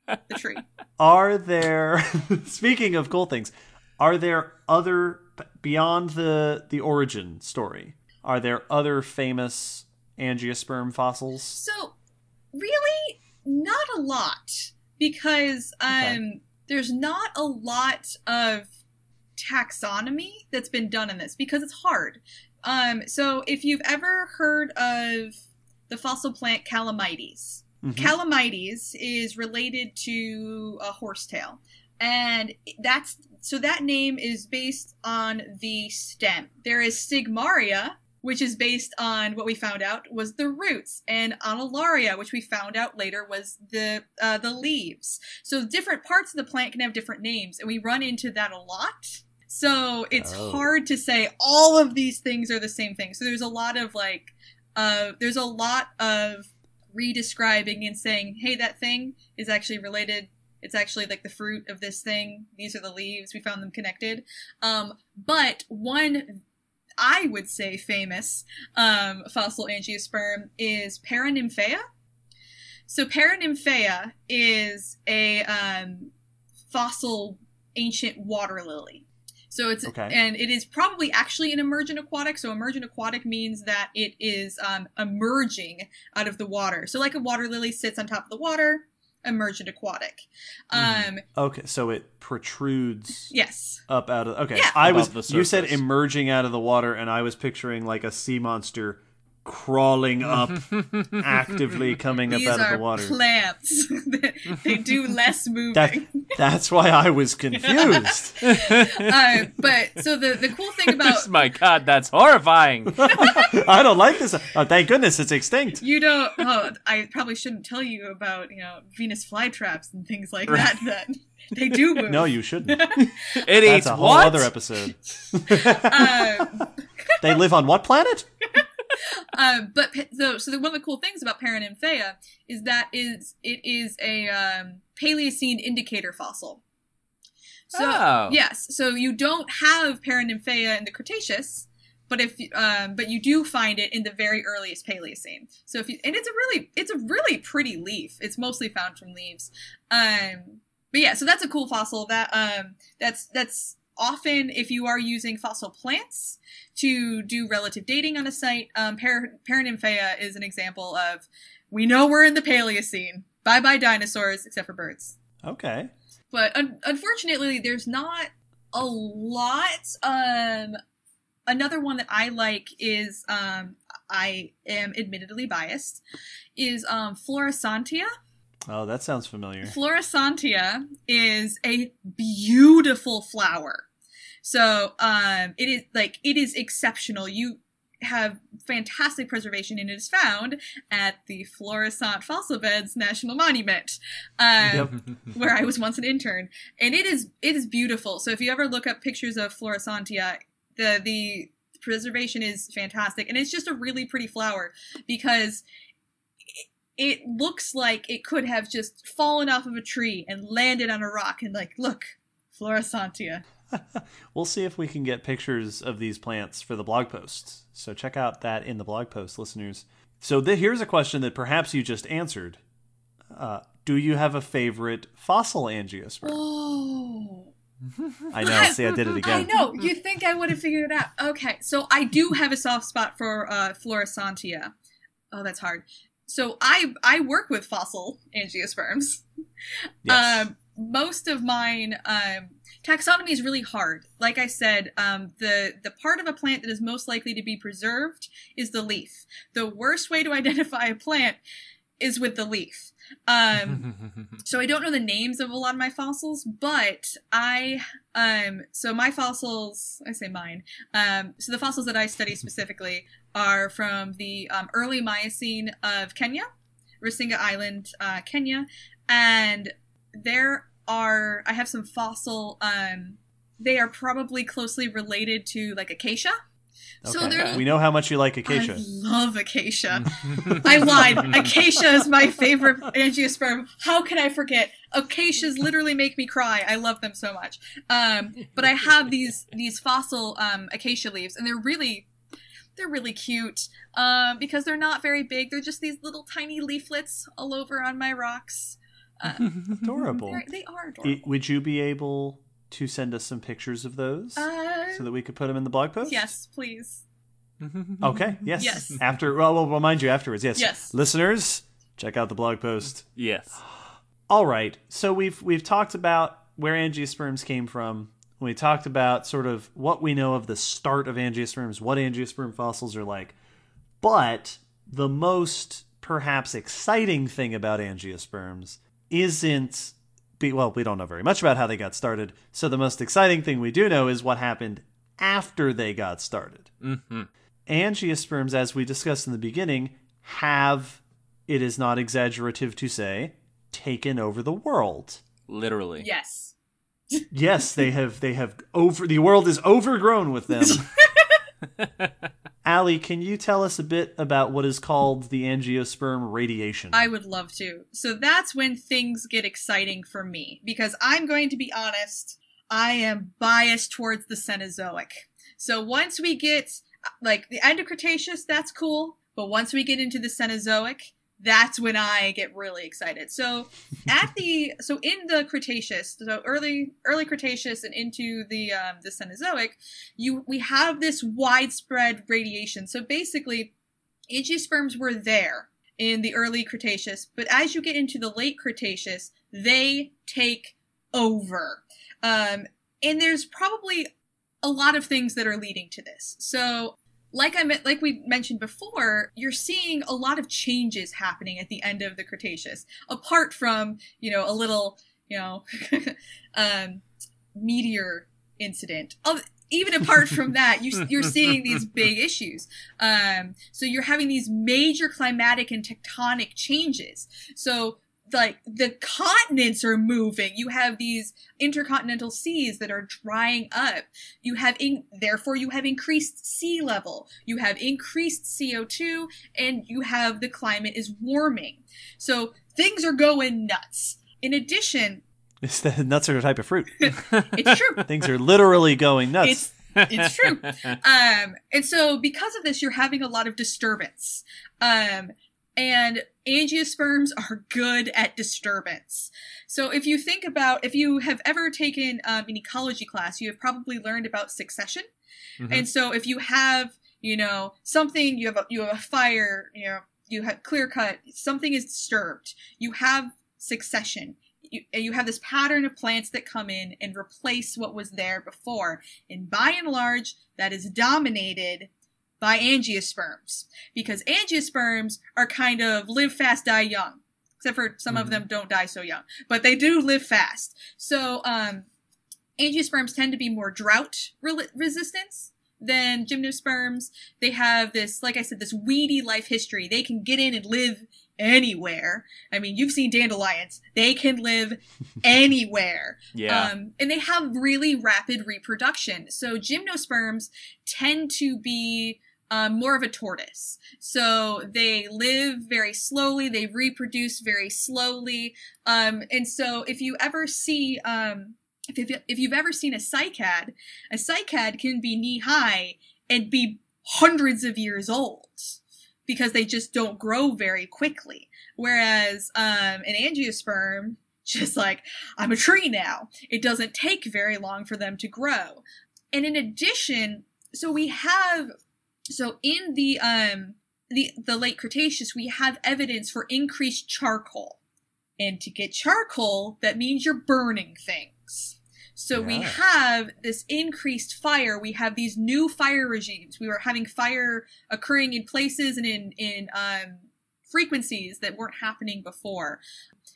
the tree. Are there speaking of cool things, are there other beyond the the origin story? Are there other famous angiosperm fossils? So, really not a lot because um okay there's not a lot of taxonomy that's been done in this because it's hard. Um, so if you've ever heard of the fossil plant Calamites, mm-hmm. Calamites is related to a horsetail. And that's so that name is based on the stem. There is Stigmaria, which is based on what we found out was the roots, and Annularia, which we found out later was the uh, the leaves. So different parts of the plant can have different names, and we run into that a lot. So it's oh. hard to say all of these things are the same thing. So there's a lot of like, uh, there's a lot of redescribing and saying, hey, that thing is actually related it's actually like the fruit of this thing. These are the leaves. We found them connected. Um, but one I would say famous um, fossil angiosperm is Paranymphaea. So Paranymphaea is a um, fossil ancient water lily. So it's okay. and it is probably actually an emergent aquatic. So emergent aquatic means that it is um, emerging out of the water. So like a water lily sits on top of the water, emergent aquatic. Mm-hmm. Um, okay, so it protrudes. Yes. Up out of okay. Yeah. I was you said emerging out of the water, and I was picturing like a sea monster crawling up, actively coming These up out are of the water. plants. they do less moving. That, that's why I was confused. uh, but so the the cool thing about My God, that's horrifying. I don't like this. Oh, thank goodness it's extinct. you don't. Oh, I probably shouldn't tell you about you know Venus flytraps and things like that. That they do move. No, you shouldn't. It That's eats a whole what? other episode. Um, They live on what planet? Uh, but so so the, one of the cool things about Paranymphaea is that is it is a um, Paleocene indicator fossil. So Oh. yes, so you don't have Paranymphaea in the Cretaceous, but if um, but you do find it in the very earliest Paleocene. So if you and it's a really it's a really pretty leaf. It's mostly found from leaves. Um, but yeah, so that's a cool fossil. That um, that's that's often if you are using fossil plants to do relative dating on a site. Um, Paranymphaea is an example of we know we're in the Paleocene. Bye bye dinosaurs, except for birds. Okay. But un- unfortunately, there's not a lot. Um, another one that I like is um, I am admittedly biased. Is um, Florissantia. Oh, that sounds familiar. Florissantia is a beautiful flower. So um, it is like it is exceptional. You have fantastic preservation, and it is found at the Florissant Fossil Beds National Monument, um, Yep. where I was once an intern, and it is it is beautiful. So if you ever look up pictures of Florissantia, the the preservation is fantastic, and it's just a really pretty flower because it- looks like it could have just fallen off of a tree and landed on a rock, and like, look, Florissantia. We'll see if we can get pictures of these plants for the blog posts. So check out that in the blog post, listeners. So th- here's a question that perhaps you just answered. Uh, do you have a favorite fossil angiosperm? Oh. I know. See, I did it again. I know. You think I would have figured it out. Okay. So I do have a soft spot for uh, Florissantia. Oh, that's hard. So I I work with fossil angiosperms. Yes. Um, most of mine um, taxonomy is really hard. Like I said, um, the the part of a plant that is most likely to be preserved is the leaf. The worst way to identify a plant is with the leaf. Um, so I don't know the names of a lot of my fossils, but I um so my fossils I say mine um so the fossils that I study specifically are from the um, early Miocene of Kenya, Rusinga Island, uh, Kenya, and there are I have some fossil um they are probably closely related to like acacia. So Okay. they're We know how much you like acacia. I love acacia. I lied. Acacia is my favorite angiosperm. How can I forget? Acacias literally make me cry. I love them so much. Um, but I have these these fossil um, acacia leaves, and they're really they're really cute um, because they're not very big. They're just these little tiny leaflets all over on my rocks. Uh, Adorable. they're- adorable. I- would you be able to send us some pictures of those Uh, so that we could put them in the blog post? yes, please. Okay. Yes. Yes. After, well, we'll remind you afterwards. Yes. Yes. Listeners, check out the blog post. yes. All right. So we've we've talked about where angiosperms came from. We talked about sort of what we know of the start of angiosperms, what angiosperm fossils are like. But the most perhaps exciting thing about angiosperms isn't be well, we don't know very much about how they got started. So the most exciting thing we do know is what happened after they got started. hmm Angiosperms, as we discussed in the beginning, have, it is not exaggerative to say, taken over the world. Literally. Yes. Yes, they have they have over the world is overgrown with them. Aly, can you tell us a bit about what is called the angiosperm radiation? I would love to. So that's when things get exciting for me because I'm going to be honest, I am biased towards the Cenozoic. So once we get like the end of Cretaceous, that's cool, but once we get into the Cenozoic, that's when I get really excited. So at the so in the Cretaceous, so early early Cretaceous and into the um, the Cenozoic, you we have this widespread radiation. So basically, angiosperms were there in the early Cretaceous, but as you get into the late Cretaceous, they take over. Um, and there's probably a lot of things that are leading to this. So like I meant, like we mentioned before, you're seeing a lot of changes happening at the end of the Cretaceous, apart from you know a little you know um, meteor incident. Even apart from that, you, you're seeing these big issues. Um, so you're having these major climatic and tectonic changes. So like the continents are moving. You have these intercontinental seas that are drying up. You have in, therefore you have increased sea level. You have increased CO2 and you have the climate is warming. So things are going nuts. In addition, it's the nuts are a type of fruit. it's true. things are literally going nuts. It's it's true. Um, and so because of this, you're having a lot of disturbance. Um, and angiosperms are good at disturbance. So if you think about, if you have ever taken um, an ecology class, you have probably learned about succession. Mm-hmm. And so if you have, you know, something, you have a, you have a fire, you know, you have clear cut, something is disturbed, you have succession. You, you have this pattern of plants that come in and replace what was there before. And by and large, that is dominated by angiosperms because angiosperms are kind of live fast, die young. Except for some mm-hmm. of them don't die so young, but they do live fast. So, um, angiosperms tend to be more drought re- resistance than gymnosperms. They have this, like I said, this weedy life history. They can get in and live anywhere. I mean, you've seen dandelions. They can live anywhere. Yeah. Um, and they have really rapid reproduction. So gymnosperms tend to be um, more of a tortoise. So they live very slowly, they reproduce very slowly. Um, and so if you ever see, um, if, if, if you've ever seen a cycad, a cycad can be knee high and be hundreds of years old because they just don't grow very quickly. Whereas um, an angiosperm, just like, I'm a tree now. It doesn't take very long for them to grow. And in addition, so we have so in the um the the late Cretaceous, we have evidence for increased charcoal. And to get charcoal, that means you're burning things. So yeah. we have this increased fire. We have these new fire regimes. We were having fire occurring in places and in in um, frequencies that weren't happening before.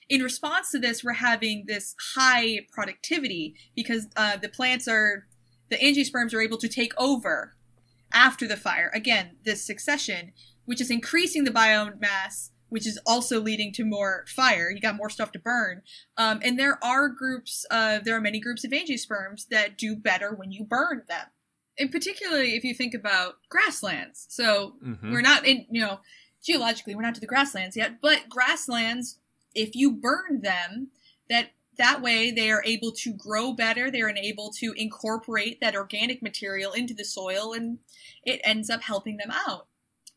In response to this, we're having this high productivity because uh, the plants are the angiosperms are able to take over after the fire. Again, this succession, which is increasing the biomass, which is also leading to more fire. You got more stuff to burn. Um, and there are groups, uh, there are many groups of angiosperms that do better when you burn them. And particularly if you think about grasslands. So mm-hmm. we're not in, you know, geologically, we're not to the grasslands yet, but grasslands, if you burn them, that that way, they are able to grow better. They are able to incorporate that organic material into the soil, and it ends up helping them out.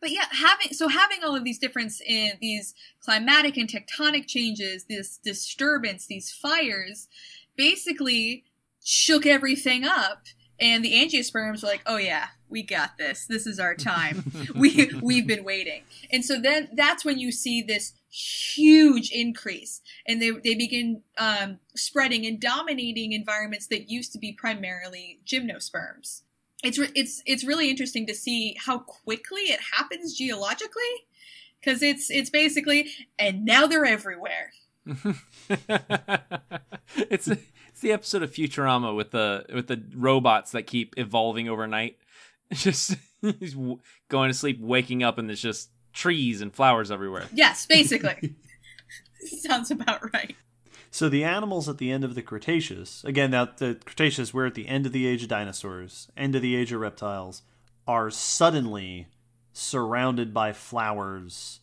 But yeah, having so having all of these difference in these climatic and tectonic changes, this disturbance, these fires, basically shook everything up. And the angiosperms were like, "Oh yeah, we got this. This is our time. we we've been waiting." And so then that's when you see this huge increase and they, they begin um, spreading and dominating environments that used to be primarily gymnosperms it's re- it's it's really interesting to see how quickly it happens geologically because it's it's basically and now they're everywhere it's it's the episode of Futurama with the with the robots that keep evolving overnight. just he's going to sleep, waking up, and there's just trees and flowers everywhere. Yes, basically. Sounds about right. So the animals at the end of the Cretaceous, again, now the Cretaceous, we're at the end of the age of dinosaurs, end of the age of reptiles, are suddenly surrounded by flowers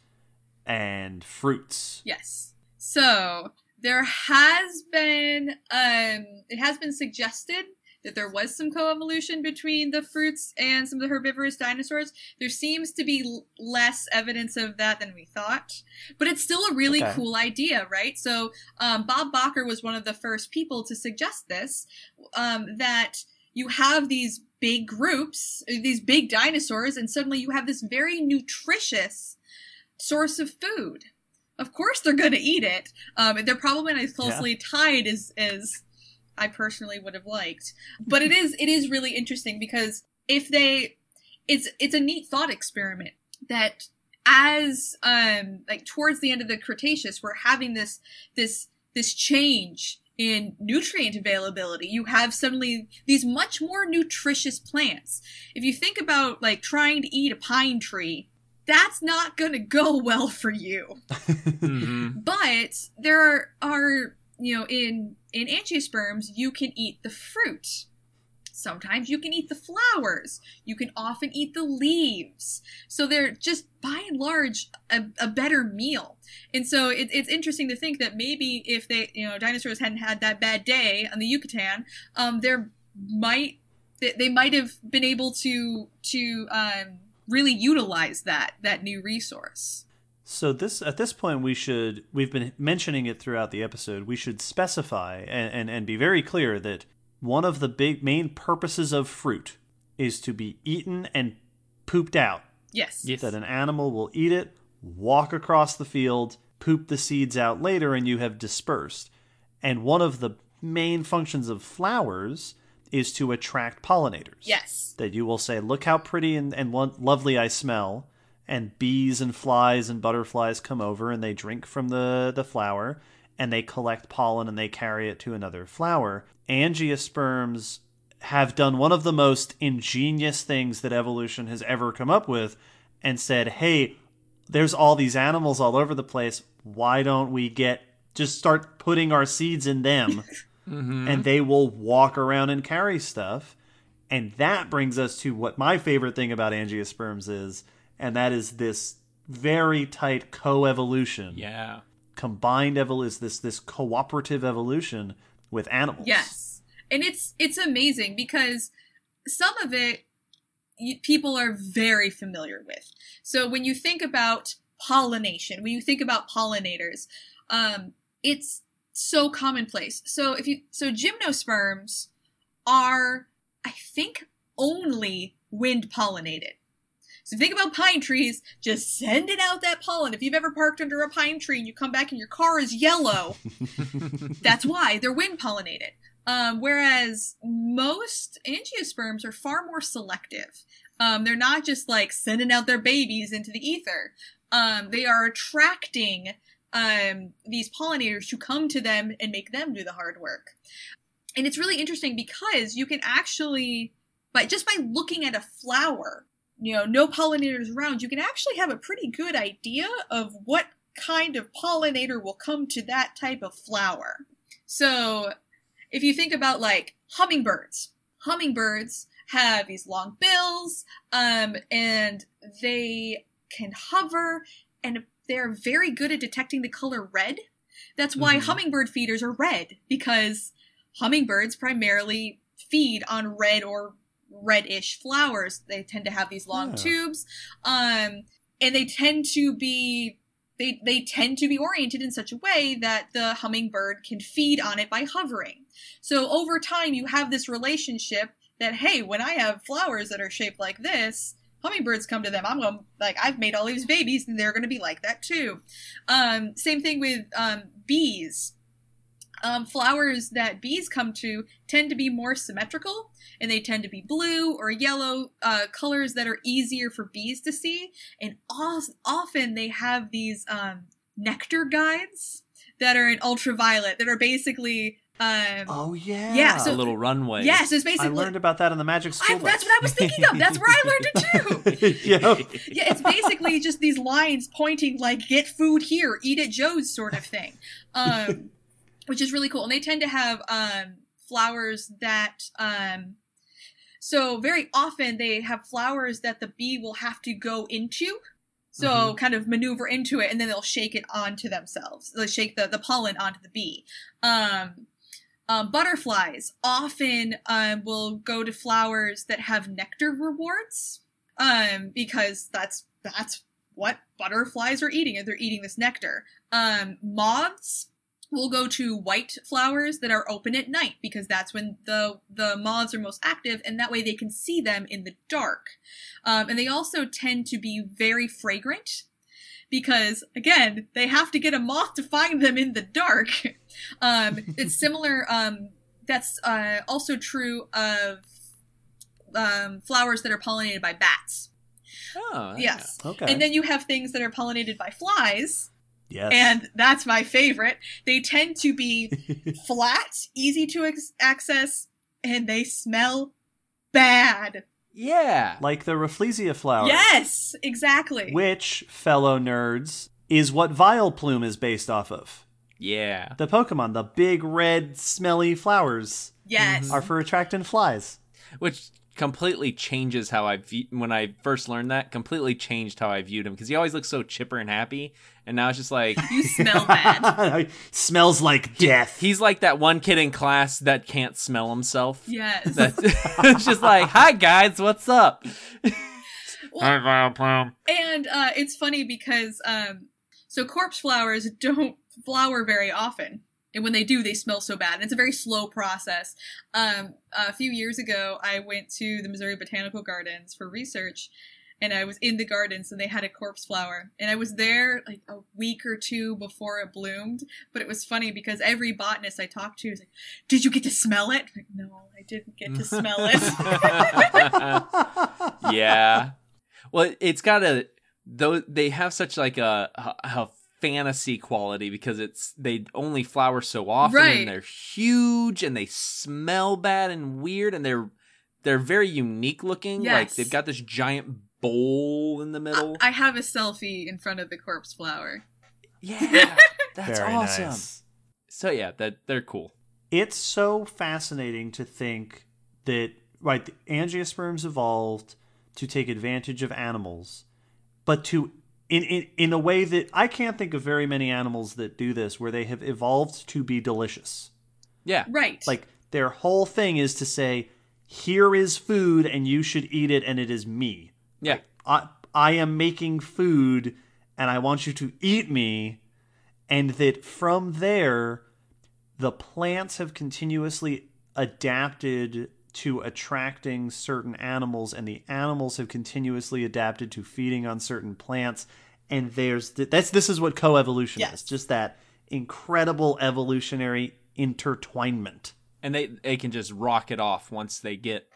and fruits. Yes. So there has been um it has been suggested that there was some coevolution between the fruits and some of the herbivorous dinosaurs. There seems to be l- less evidence of that than we thought, but it's still a really okay. cool idea, right? So um, Bob Bakker was one of the first people to suggest this um, that you have these big groups, these big dinosaurs, and suddenly you have this very nutritious source of food. Of course, they're going to eat it. Um, they're probably not as closely yeah. tied as as I personally would have liked. But it is it is really interesting because if they it's it's a neat thought experiment that as um like towards the end of the Cretaceous, we're having this this this change in nutrient availability. You have suddenly these much more nutritious plants. If you think about like trying to eat a pine tree, that's not going to go well for you. Mhm. But there are, are you know in in angiosperms you can eat the fruit. Sometimes you can eat the flowers. You can often eat the leaves. So they're just by and large a, a better meal. And so it, it's interesting to think that maybe if they, you know, dinosaurs hadn't had that bad day on the Yucatan, um, there might they, they might have been able to to um, really utilize that that new resource. So this at this point we should we've been mentioning it throughout the episode. We should specify and, and, and be very clear that one of the big main purposes of fruit is to be eaten and pooped out. Yes. Yes. That an animal will eat it, walk across the field, poop the seeds out later, and you have dispersed. And one of the main functions of flowers is to attract pollinators Yes. that you will say, "Look how pretty and, and lovely I smell," and bees and flies and butterflies come over and they drink from the the flower and they collect pollen and they carry it to another flower. Angiosperms have done one of the most ingenious things that evolution has ever come up with and said, "Hey, there's all these animals all over the place. Why don't we get just start putting our seeds in them?" Mm-hmm. and they will walk around and carry stuff. And that brings us to what my favorite thing about angiosperms is, and that is this very tight coevolution. Yeah. Combined evol is this this cooperative evolution with animals. Yes. And it's it's amazing because some of it y- people are very familiar with. So when you think about pollination, when you think about pollinators, um, it's so commonplace. So if you so gymnosperms are I think only wind pollinated. So think about pine trees, just sending out that pollen. If you've ever parked under a pine tree and you come back and your car is yellow, that's why they're wind pollinated. Um, whereas most angiosperms are far more selective. Um, they're not just like sending out their babies into the ether. Um, they are attracting um, these pollinators to come to them and make them do the hard work. And it's really interesting because you can actually, by just by looking at a flower, you know, no pollinators around, you can actually have a pretty good idea of what kind of pollinator will come to that type of flower. So, if you think about like hummingbirds, hummingbirds have these long bills, um, and they can hover, and they're very good at detecting the color red. That's why Mhm. hummingbird feeders are red because hummingbirds primarily feed on red or reddish flowers. They tend to have these long Yeah. tubes, um, and they tend to be they they tend to be oriented in such a way that the hummingbird can feed on it by hovering. So over time, you have this relationship that hey, when I have flowers that are shaped like this, hummingbirds come to them. I'm going like I've made all these babies, and they're going to be like that too. Um, same thing with um, bees. Um, flowers that bees come to tend to be more symmetrical, and they tend to be blue or yellow uh, colors that are easier for bees to see. And al- often they have these um, nectar guides that are in ultraviolet that are basically um, Oh yeah. Yeah, a so- little runway. yes, it's I learned about that in the Magic I, School. that's what I was thinking of. That's where I learned it too. yeah. Yeah, it's basically just these lines pointing like "get food here, eat at Joe's" sort of thing, um, which is really cool. And they tend to have um, flowers that, um, so very often they have flowers that the bee will have to go into. So kind of maneuver into it, and then they'll shake it onto themselves. They'll shake the, the pollen onto the bee. Um, um, butterflies often um, will go to flowers that have nectar rewards um, because that's that's what butterflies are eating. They're eating this nectar. Um, moths will go to white flowers that are open at night because that's when the the moths are most active, and that way they can see them in the dark. Um, and they also tend to be very fragrant because again they have to get a moth to find them in the dark. um, it's similar. Um, that's uh, also true of um, flowers that are pollinated by bats. Oh, Yes. Okay. And then you have things that are pollinated by flies, yes. and that's my favorite. They tend to be flat, easy to ex- access, and they smell bad. Yeah. like the Rafflesia flower. Yes, exactly. Which, fellow nerds, is what Vileplume is based off of. Yeah. The Pokemon, the big red smelly flowers, yes. are for attracting flies. Which completely changes how I view when I first learned that. Completely changed how I viewed him because he always looks so chipper and happy, and now it's just like you smell bad. Smells like death. he's like that one kid in class that can't smell himself. Yes. That's it's just like, hi guys, what's up? Well, Vileplume. and uh, it's funny because um, so corpse flowers don't flower very often. And when they do, they smell so bad. And it's a very slow process. Um, a few years ago, I went to the Missouri Botanical Gardens for research, and I was in the gardens, and they had a corpse flower. And I was there like a week or two before it bloomed. But it was funny because every botanist I talked to was like, "Did you get to smell it?" Like, no, I didn't get to smell it. yeah. Well, it's got a though they have such like a, a, fantasy quality because it's they only flower so often Right. and they're huge and they smell bad and weird and they're they're very unique looking. Like they've got this giant bowl in the middle. I have a selfie in front of the corpse flower. yeah, that's Very awesome. nice. So yeah, that they're cool. It's so fascinating to think that right, the angiosperms evolved to take advantage of animals, but to in, in in a way that I can't think of very many animals that do this, where they have evolved to be delicious. Yeah, Right. Like their whole thing is to say, "Here is food, and you should eat it, and it is me. yeah, I I am making food, and I want you to eat me." And that from there, the plants have continuously adapted to attracting certain animals, and the animals have continuously adapted to feeding on certain plants. And there's that's this is what coevolution Yes. is, just that incredible evolutionary intertwinement. and they they can just rock it off once they get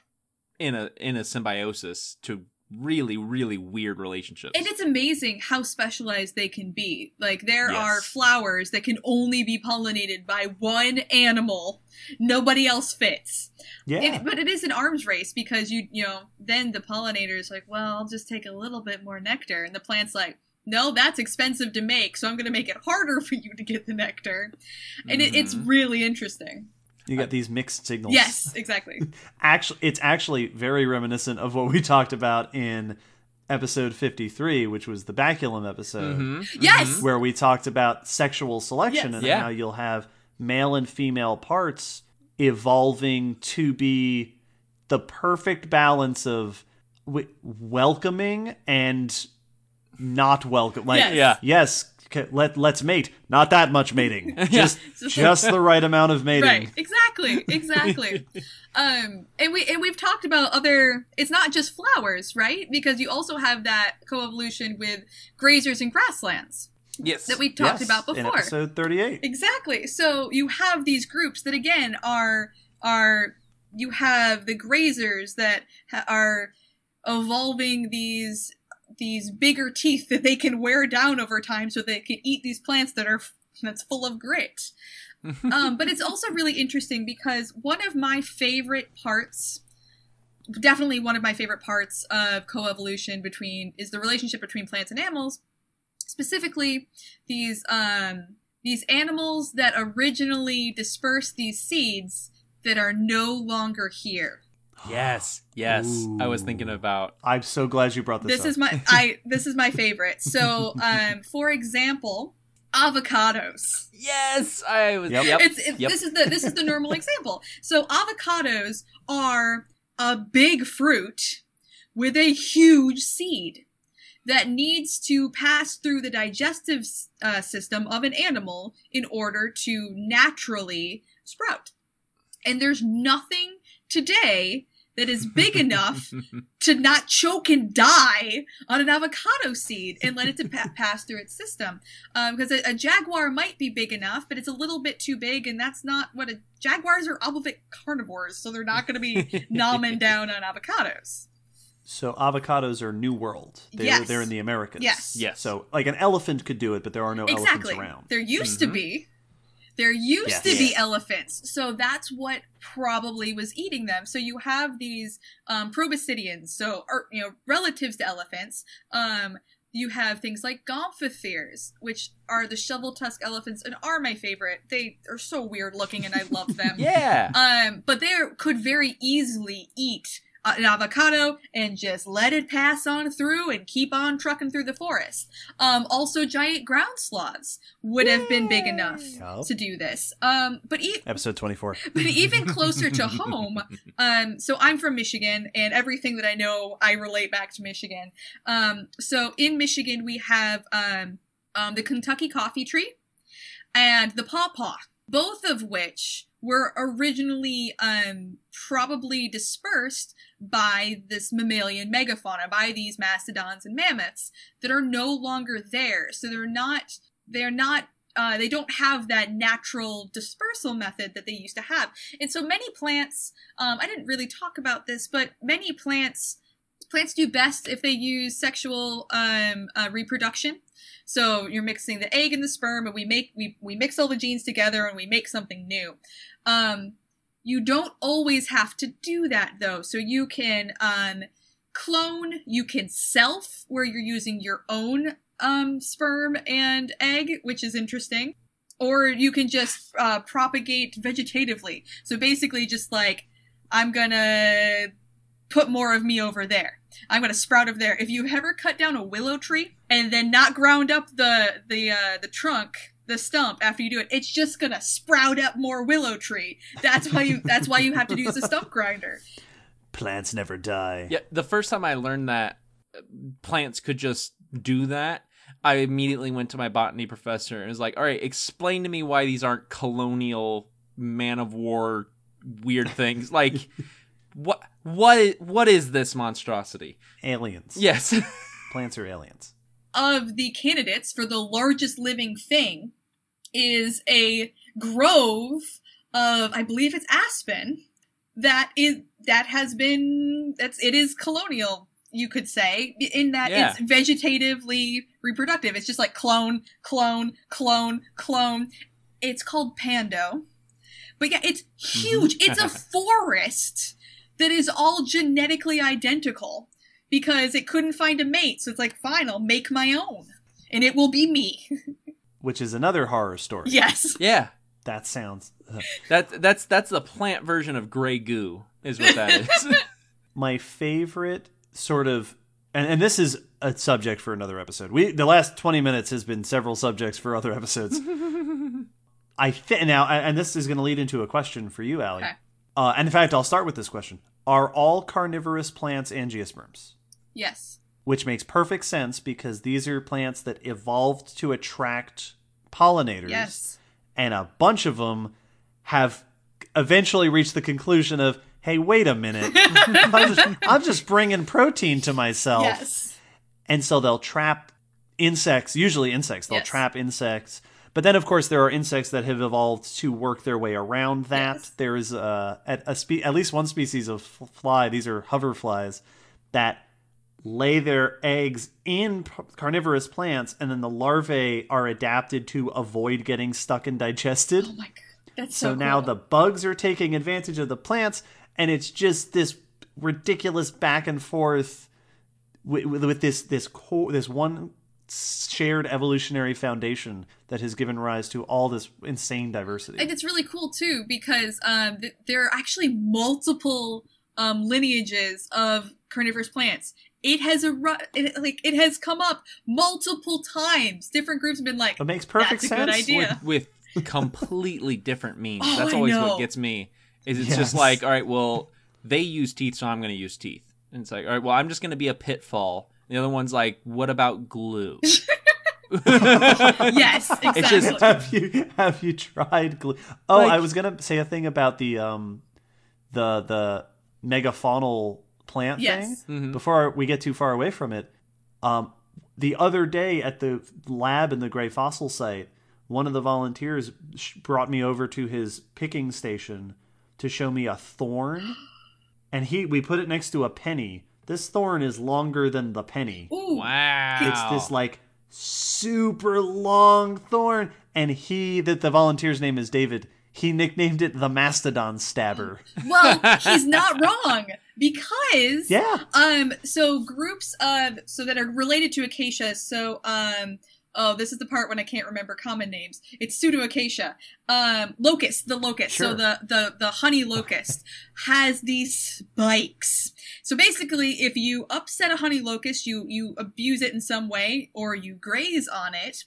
in a in a symbiosis to really really weird relationships. And it's amazing how specialized they can be. Like there Yes. are flowers that can only be pollinated by one animal. Nobody else fits. Yeah, It- but it is an arms race because you you know then the pollinator is like, well, I'll just take a little bit more nectar, and the plant's like, no, that's expensive to make, so I'm going to make it harder for you to get the nectar, and it, it's Mhm. really interesting. You got these mixed signals. Yes, exactly. actually it's actually very reminiscent of what we talked about in episode 53 which was the baculum episode Mhm, Yes! mhm. where we talked about sexual selection Yes. and Yeah. how you'll have male and female parts evolving to be the perfect balance of w- welcoming and not welcome like Yes. Yeah. yes c- let let's mate not that much mating just So- just the right amount of mating Right. Exactly. Exactly. um, and we and we've talked about other. It's not just flowers, right? Because you also have that coevolution with grazers and grasslands Yes. that we talked Yes, about in before. episode 38 Exactly. So you have these groups that again are are you have the grazers that ha- are evolving these these bigger teeth that they can wear down over time so they can eat these plants that are that's full of grit. um, but it's also really interesting because one of my favorite parts definitely one of my favorite parts of coevolution between is the relationship between plants and animals specifically these um these animals that originally dispersed these seeds that are no longer here yes. Yes. I was thinking about. i'm so glad you brought this, this up is my i this is my favorite so um for example avocados Yes. I was. Yep. Yep. it's, it's Yep. this is the this is the normal example. So avocados are a big fruit with a huge seed that needs to pass through the digestive uh, system of an animal in order to naturally sprout. And there's nothing today that is big enough to not choke and die on an avocado seed and let it to pa- pass through its system. Because a, a jaguar might be big enough, but it's a little bit too big, and that's not what a jaguars are obligate carnivores, so they're not going to be nomming down on avocados. So avocados are New World. They're, Yes. they're in the Americas. Yes. Yes. So like an elephant could do it, but there are no exactly. elephants around. There used to Mhm. be. There used to be elephants, so that's what probably was eating them. So you have these um, proboscideans, so or, you know relatives to elephants. Um, you have things like gomphotheres, which are the shovel tusk elephants, and are my favorite. They are so weird looking, and I love them. yeah. Um, but they could very easily eat an avocado and just let it pass on through and keep on trucking through the forest. Um, also, giant ground sloths would have been big enough Yup. to do this. Um, but e- Episode 24. but even closer to home, um, so I'm from Michigan, and everything that I know, I relate back to Michigan. Um, so in Michigan, we have um, um, the Kentucky coffee tree and the pawpaw, both of which were originally um, probably dispersed by this mammalian megafauna, by these mastodons and mammoths that are no longer there. So they're not, they're not uh, they don't have that natural dispersal method that they used to have. And so many plants, um, I didn't really talk about this, but many plants, plants do best if they use sexual um, uh, reproduction. So you're mixing the egg and the sperm, and we make we we mix all the genes together, and we make something new. Um, you don't always have to do that though. So you can um, clone, you can self, where you're using your own um, sperm and egg, which is interesting. Or you can just uh, propagate vegetatively. So basically, just like, I'm gonna put more of me over there. I'm gonna sprout over there. If you ever cut down a willow tree and then not ground up the the uh, the trunk, the stump after you do it, it's just gonna sprout up more willow tree. That's why you that's why you have to use a stump grinder. Plants never die. Yeah, the first time I learned that uh, plants could just do that, I immediately went to my botany professor and was like, "All right, explain to me why these aren't colonial man of war weird things. like what what is, what is this monstrosity?" Aliens. Yes. Plants are aliens. of the candidates for the largest living thing is a grove of I believe it's aspen that is that has been that's it is colonial you could say in that Yeah. it's vegetatively reproductive it's just like clone clone clone clone it's called pando but yeah it's mm-hmm. huge it's a forest that is all genetically identical because it couldn't find a mate. So it's like, fine, I'll make my own. And it will be me. Which is another horror story. yes. yeah. That sounds. ugh. That that's that's the plant version of gray goo is what that is. my favorite sort of and, and this is a subject for another episode we the last 20 minutes has been several subjects for other episodes i think now and and this is going to lead into a question for you Aly. Okay. uh, and in fact i'll start with this question are all carnivorous plants angiosperms Yes. which makes perfect sense because these are plants that evolved to attract pollinators Yes. and a bunch of them have eventually reached the conclusion of hey wait a minute I'm, just, I'm just bringing protein to myself Yes. and so they'll trap insects usually insects they'll Yes. trap insects but then of course there are insects that have evolved to work their way around that Yes. there's uh, at, a spe- at least one species of fly these are hoverflies that lay their eggs in carnivorous plants and then the larvae are adapted to avoid getting stuck and digested Oh my god. That's so so, now cool. the bugs are taking advantage of the plants, and it's just this ridiculous back and forth with, with, with this this core, this one shared evolutionary foundation that has given rise to all this insane diversity. and it's really cool too because um, th- there are actually multiple um, lineages of carnivorous plants. It has a it, like it has come up multiple times. Different groups have been like, it makes perfect That's a sense. good idea. with, with completely different means. Oh, That's always what gets me. Is it's Yes. just like, all right, well, they use teeth, so I'm going to use teeth. And it's like, all right, well, I'm just going to be a pitfall. The other one's like, what about glue? yes, exactly. It's just- have you have you tried glue? Oh, Like- I was gonna say a thing about the um the the megafaunal plant Yes. thing. Before we get too far away from it, um, the other day at the lab in the Gray Fossil site, one of the volunteers brought me over to his picking station to show me a thorn, and he we put it next to a penny. This thorn is longer than the penny. Ooh. Wow. It's this like super long thorn, and he that the volunteer's name is David. He nicknamed it the Mastodon Stabber. Well, he's not wrong because Yeah. um so groups of so that are related to acacia so um oh this is the part when i can't remember common names. It's pseudoacacia. Um locust the locust. So the the the honey locust has these spikes. So basically if you upset a honey locust you you abuse it in some way or you graze on it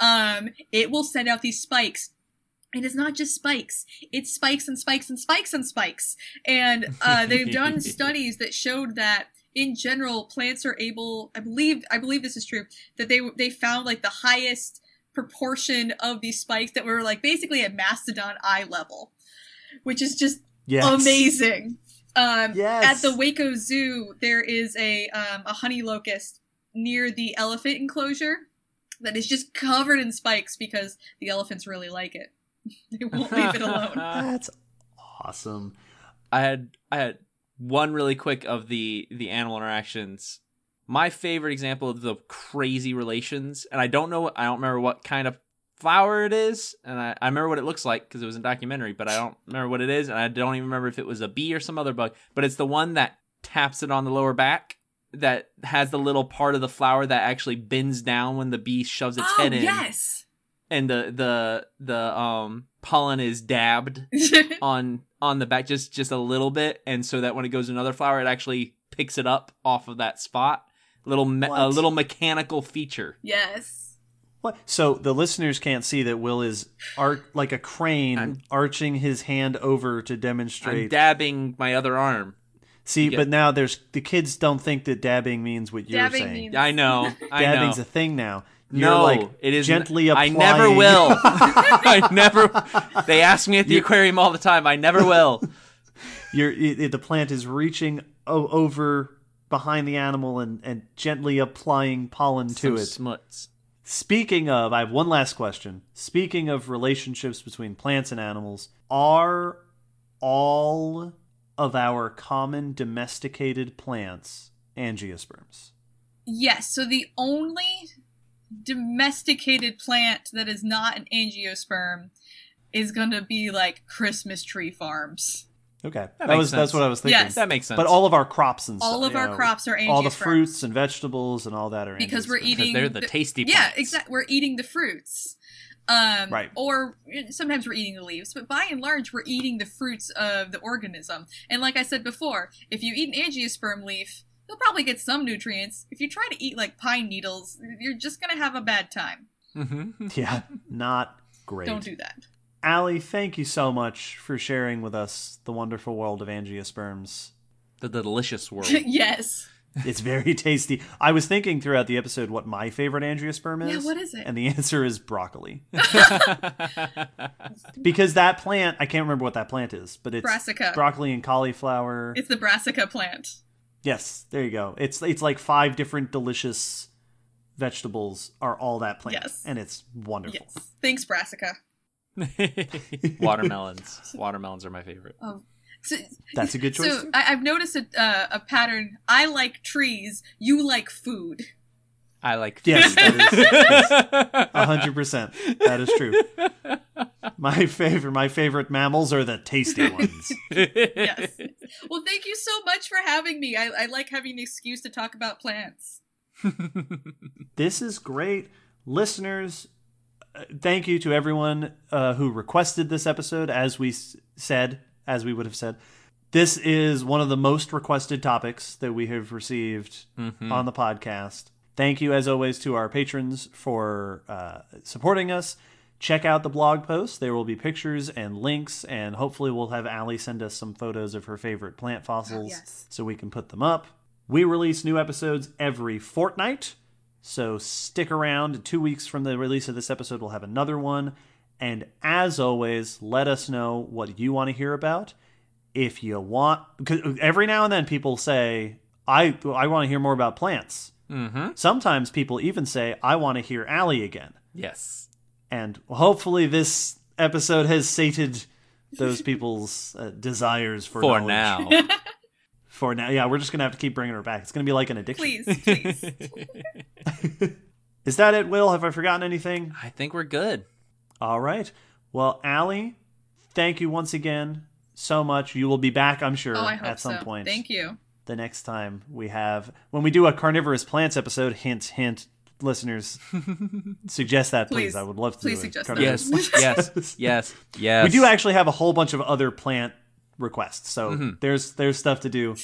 um it will send out these spikes. And it's not just spikes. It's spikes and spikes and spikes and spikes. And uh, they've done studies that showed that in general plants are able i believe i believe this is true that they they found like the highest proportion of these spikes that were like basically at mastodon eye level which is just Yes. amazing um Yes. at the waco zoo there is a um a honey locust near the elephant enclosure that is just covered in spikes because the elephants really like it they won't leave it alone That's awesome. I had I had one really quick of the the animal interactions. My favorite example of the crazy relations, and I don't know, I don't remember what kind of flower it is, and I, I remember what it looks like because it was a documentary, but I don't remember what it is, and I don't even remember if it was a bee or some other bug. But it's the one that taps it on the lower back that has the little part of the flower that actually bends down when the bee shoves its oh head in, yes and the the the um pollen is dabbed on on the back just just a little bit and so that when it goes to another flower it actually picks it up off of that spot little me- a little mechanical feature yes What? So the listeners can't see that Will is art like a crane I'm- arching his hand over to demonstrate i'm demonstrate. dabbing my other arm see, Yeah. but now there's the kids don't think that dabbing means what you're Dabbing saying. means- i know i know Dabbing's a thing now. You're no like it is gently i never will i never they ask me at the aquarium all the time i never will You're it, it- the plant is reaching o- over behind the animal and, and gently applying pollen to Some it. smuts Speaking of, I have one last question. Speaking of relationships between plants and animals, are all of our common domesticated plants angiosperms? Yes. So the only domesticated plant that is not an angiosperm is going to be like Christmas tree farms. Okay, that, makes was that's what I was thinking. Yes. that makes sense But all of our crops and All stuff, of our know, crops are angiosperms. all the fruits and vegetables and all that are because we're angiosperms. eating they're the tasty Yeah, exactly. We're eating the fruits. Um, Right. Or sometimes we're eating the leaves, but by and large, we're eating the fruits of the organism. And like I said before, if you eat an angiosperm leaf, you'll probably get some nutrients. If you try to eat like pine needles, you're just gonna have a bad time. Mhm. Yeah, not great. Don't do that. Aly, thank you so much for sharing with us the wonderful world of angiosperms. the delicious world yes. It's very tasty. I was thinking throughout the episode what my favorite angiosperm is. Yeah, is. what is it? And the answer is broccoli. because that plant, I can't remember what that plant is, but it's Brassica. broccoli and cauliflower. It's the brassica plant. Yes, there you go. It's it's like five different delicious vegetables are all that plant. Yes. And it's wonderful. Yes. Thanks, brassica. watermelons watermelons are my favorite Oh. So, That's a good choice. So. I, I've noticed a, uh, a pattern. I like trees. You like food. I like Yes, food. that A hundred percent. That is true. My favorite my favorite mammals are the tasty ones. Yes. well, thank you so much for having me. I, I like having an excuse to talk about plants. This is great. Listeners, uh, thank you to everyone uh, who requested this episode. As we s- said, as we would have said, this is one of the most requested topics that we have received on the podcast. Thank you, as always, to our patrons for uh, supporting us. Check out the blog post. There will be pictures and links, and hopefully, we'll have Aly send us some photos of her favorite plant fossils yes. so we can put them up. We release new episodes every fortnight. So stick around. Two weeks from the release of this episode, we'll have another one. And as always, let us know what you want to hear about. if you want, because every now and then people say, I, I want to hear more about plants. Mm-hmm. Sometimes people even say, I want to hear Aly again. Yes. And hopefully this episode has sated those people's uh, desires for, For knowledge. now. For now. Yeah, we're just going to have to keep bringing her back. It's going to be like an addiction. Please, please. Is that it, Will? Have I forgotten anything? I think we're good. All right. Well, Aly, thank you once again so much. You will be back, I'm sure, Oh, at some so. point. Thank you. The next time we have, when we do a carnivorous plants episode, hint, hint, listeners, suggest that, please. Please. I would love to Please do suggest that. Yes. yes. Yes. Yes. We do actually have a whole bunch of other plant requests, so Mm-hmm. there's there's stuff to do.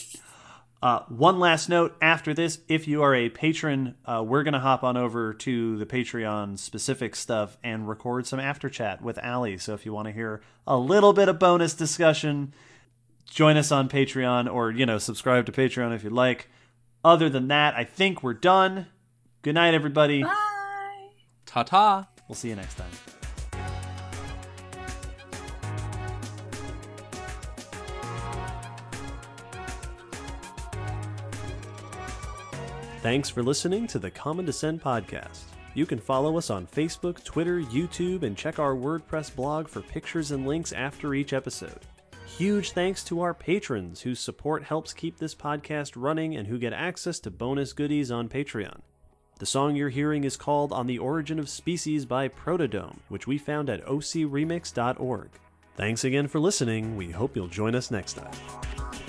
Uh, one last note after this: if you are a patron, uh, we're gonna hop on over to the Patreon specific stuff and record some after chat with Aly. So if you want to hear a little bit of bonus discussion, join us on Patreon, or you know subscribe to Patreon if you'd like. Other than that, I think we're done. Good night, everybody. Bye. Ta ta. We'll see you next time. Thanks for listening to the Common Descent podcast. You can follow us on Facebook, Twitter, YouTube, and check our WordPress blog for pictures and links after each episode. Huge thanks to our patrons whose support helps keep this podcast running and who get access to bonus goodies on Patreon. The song you're hearing is called On the Origin of Species by Protodome, which we found at ocremix.org. Thanks again for listening. We hope you'll join us next time.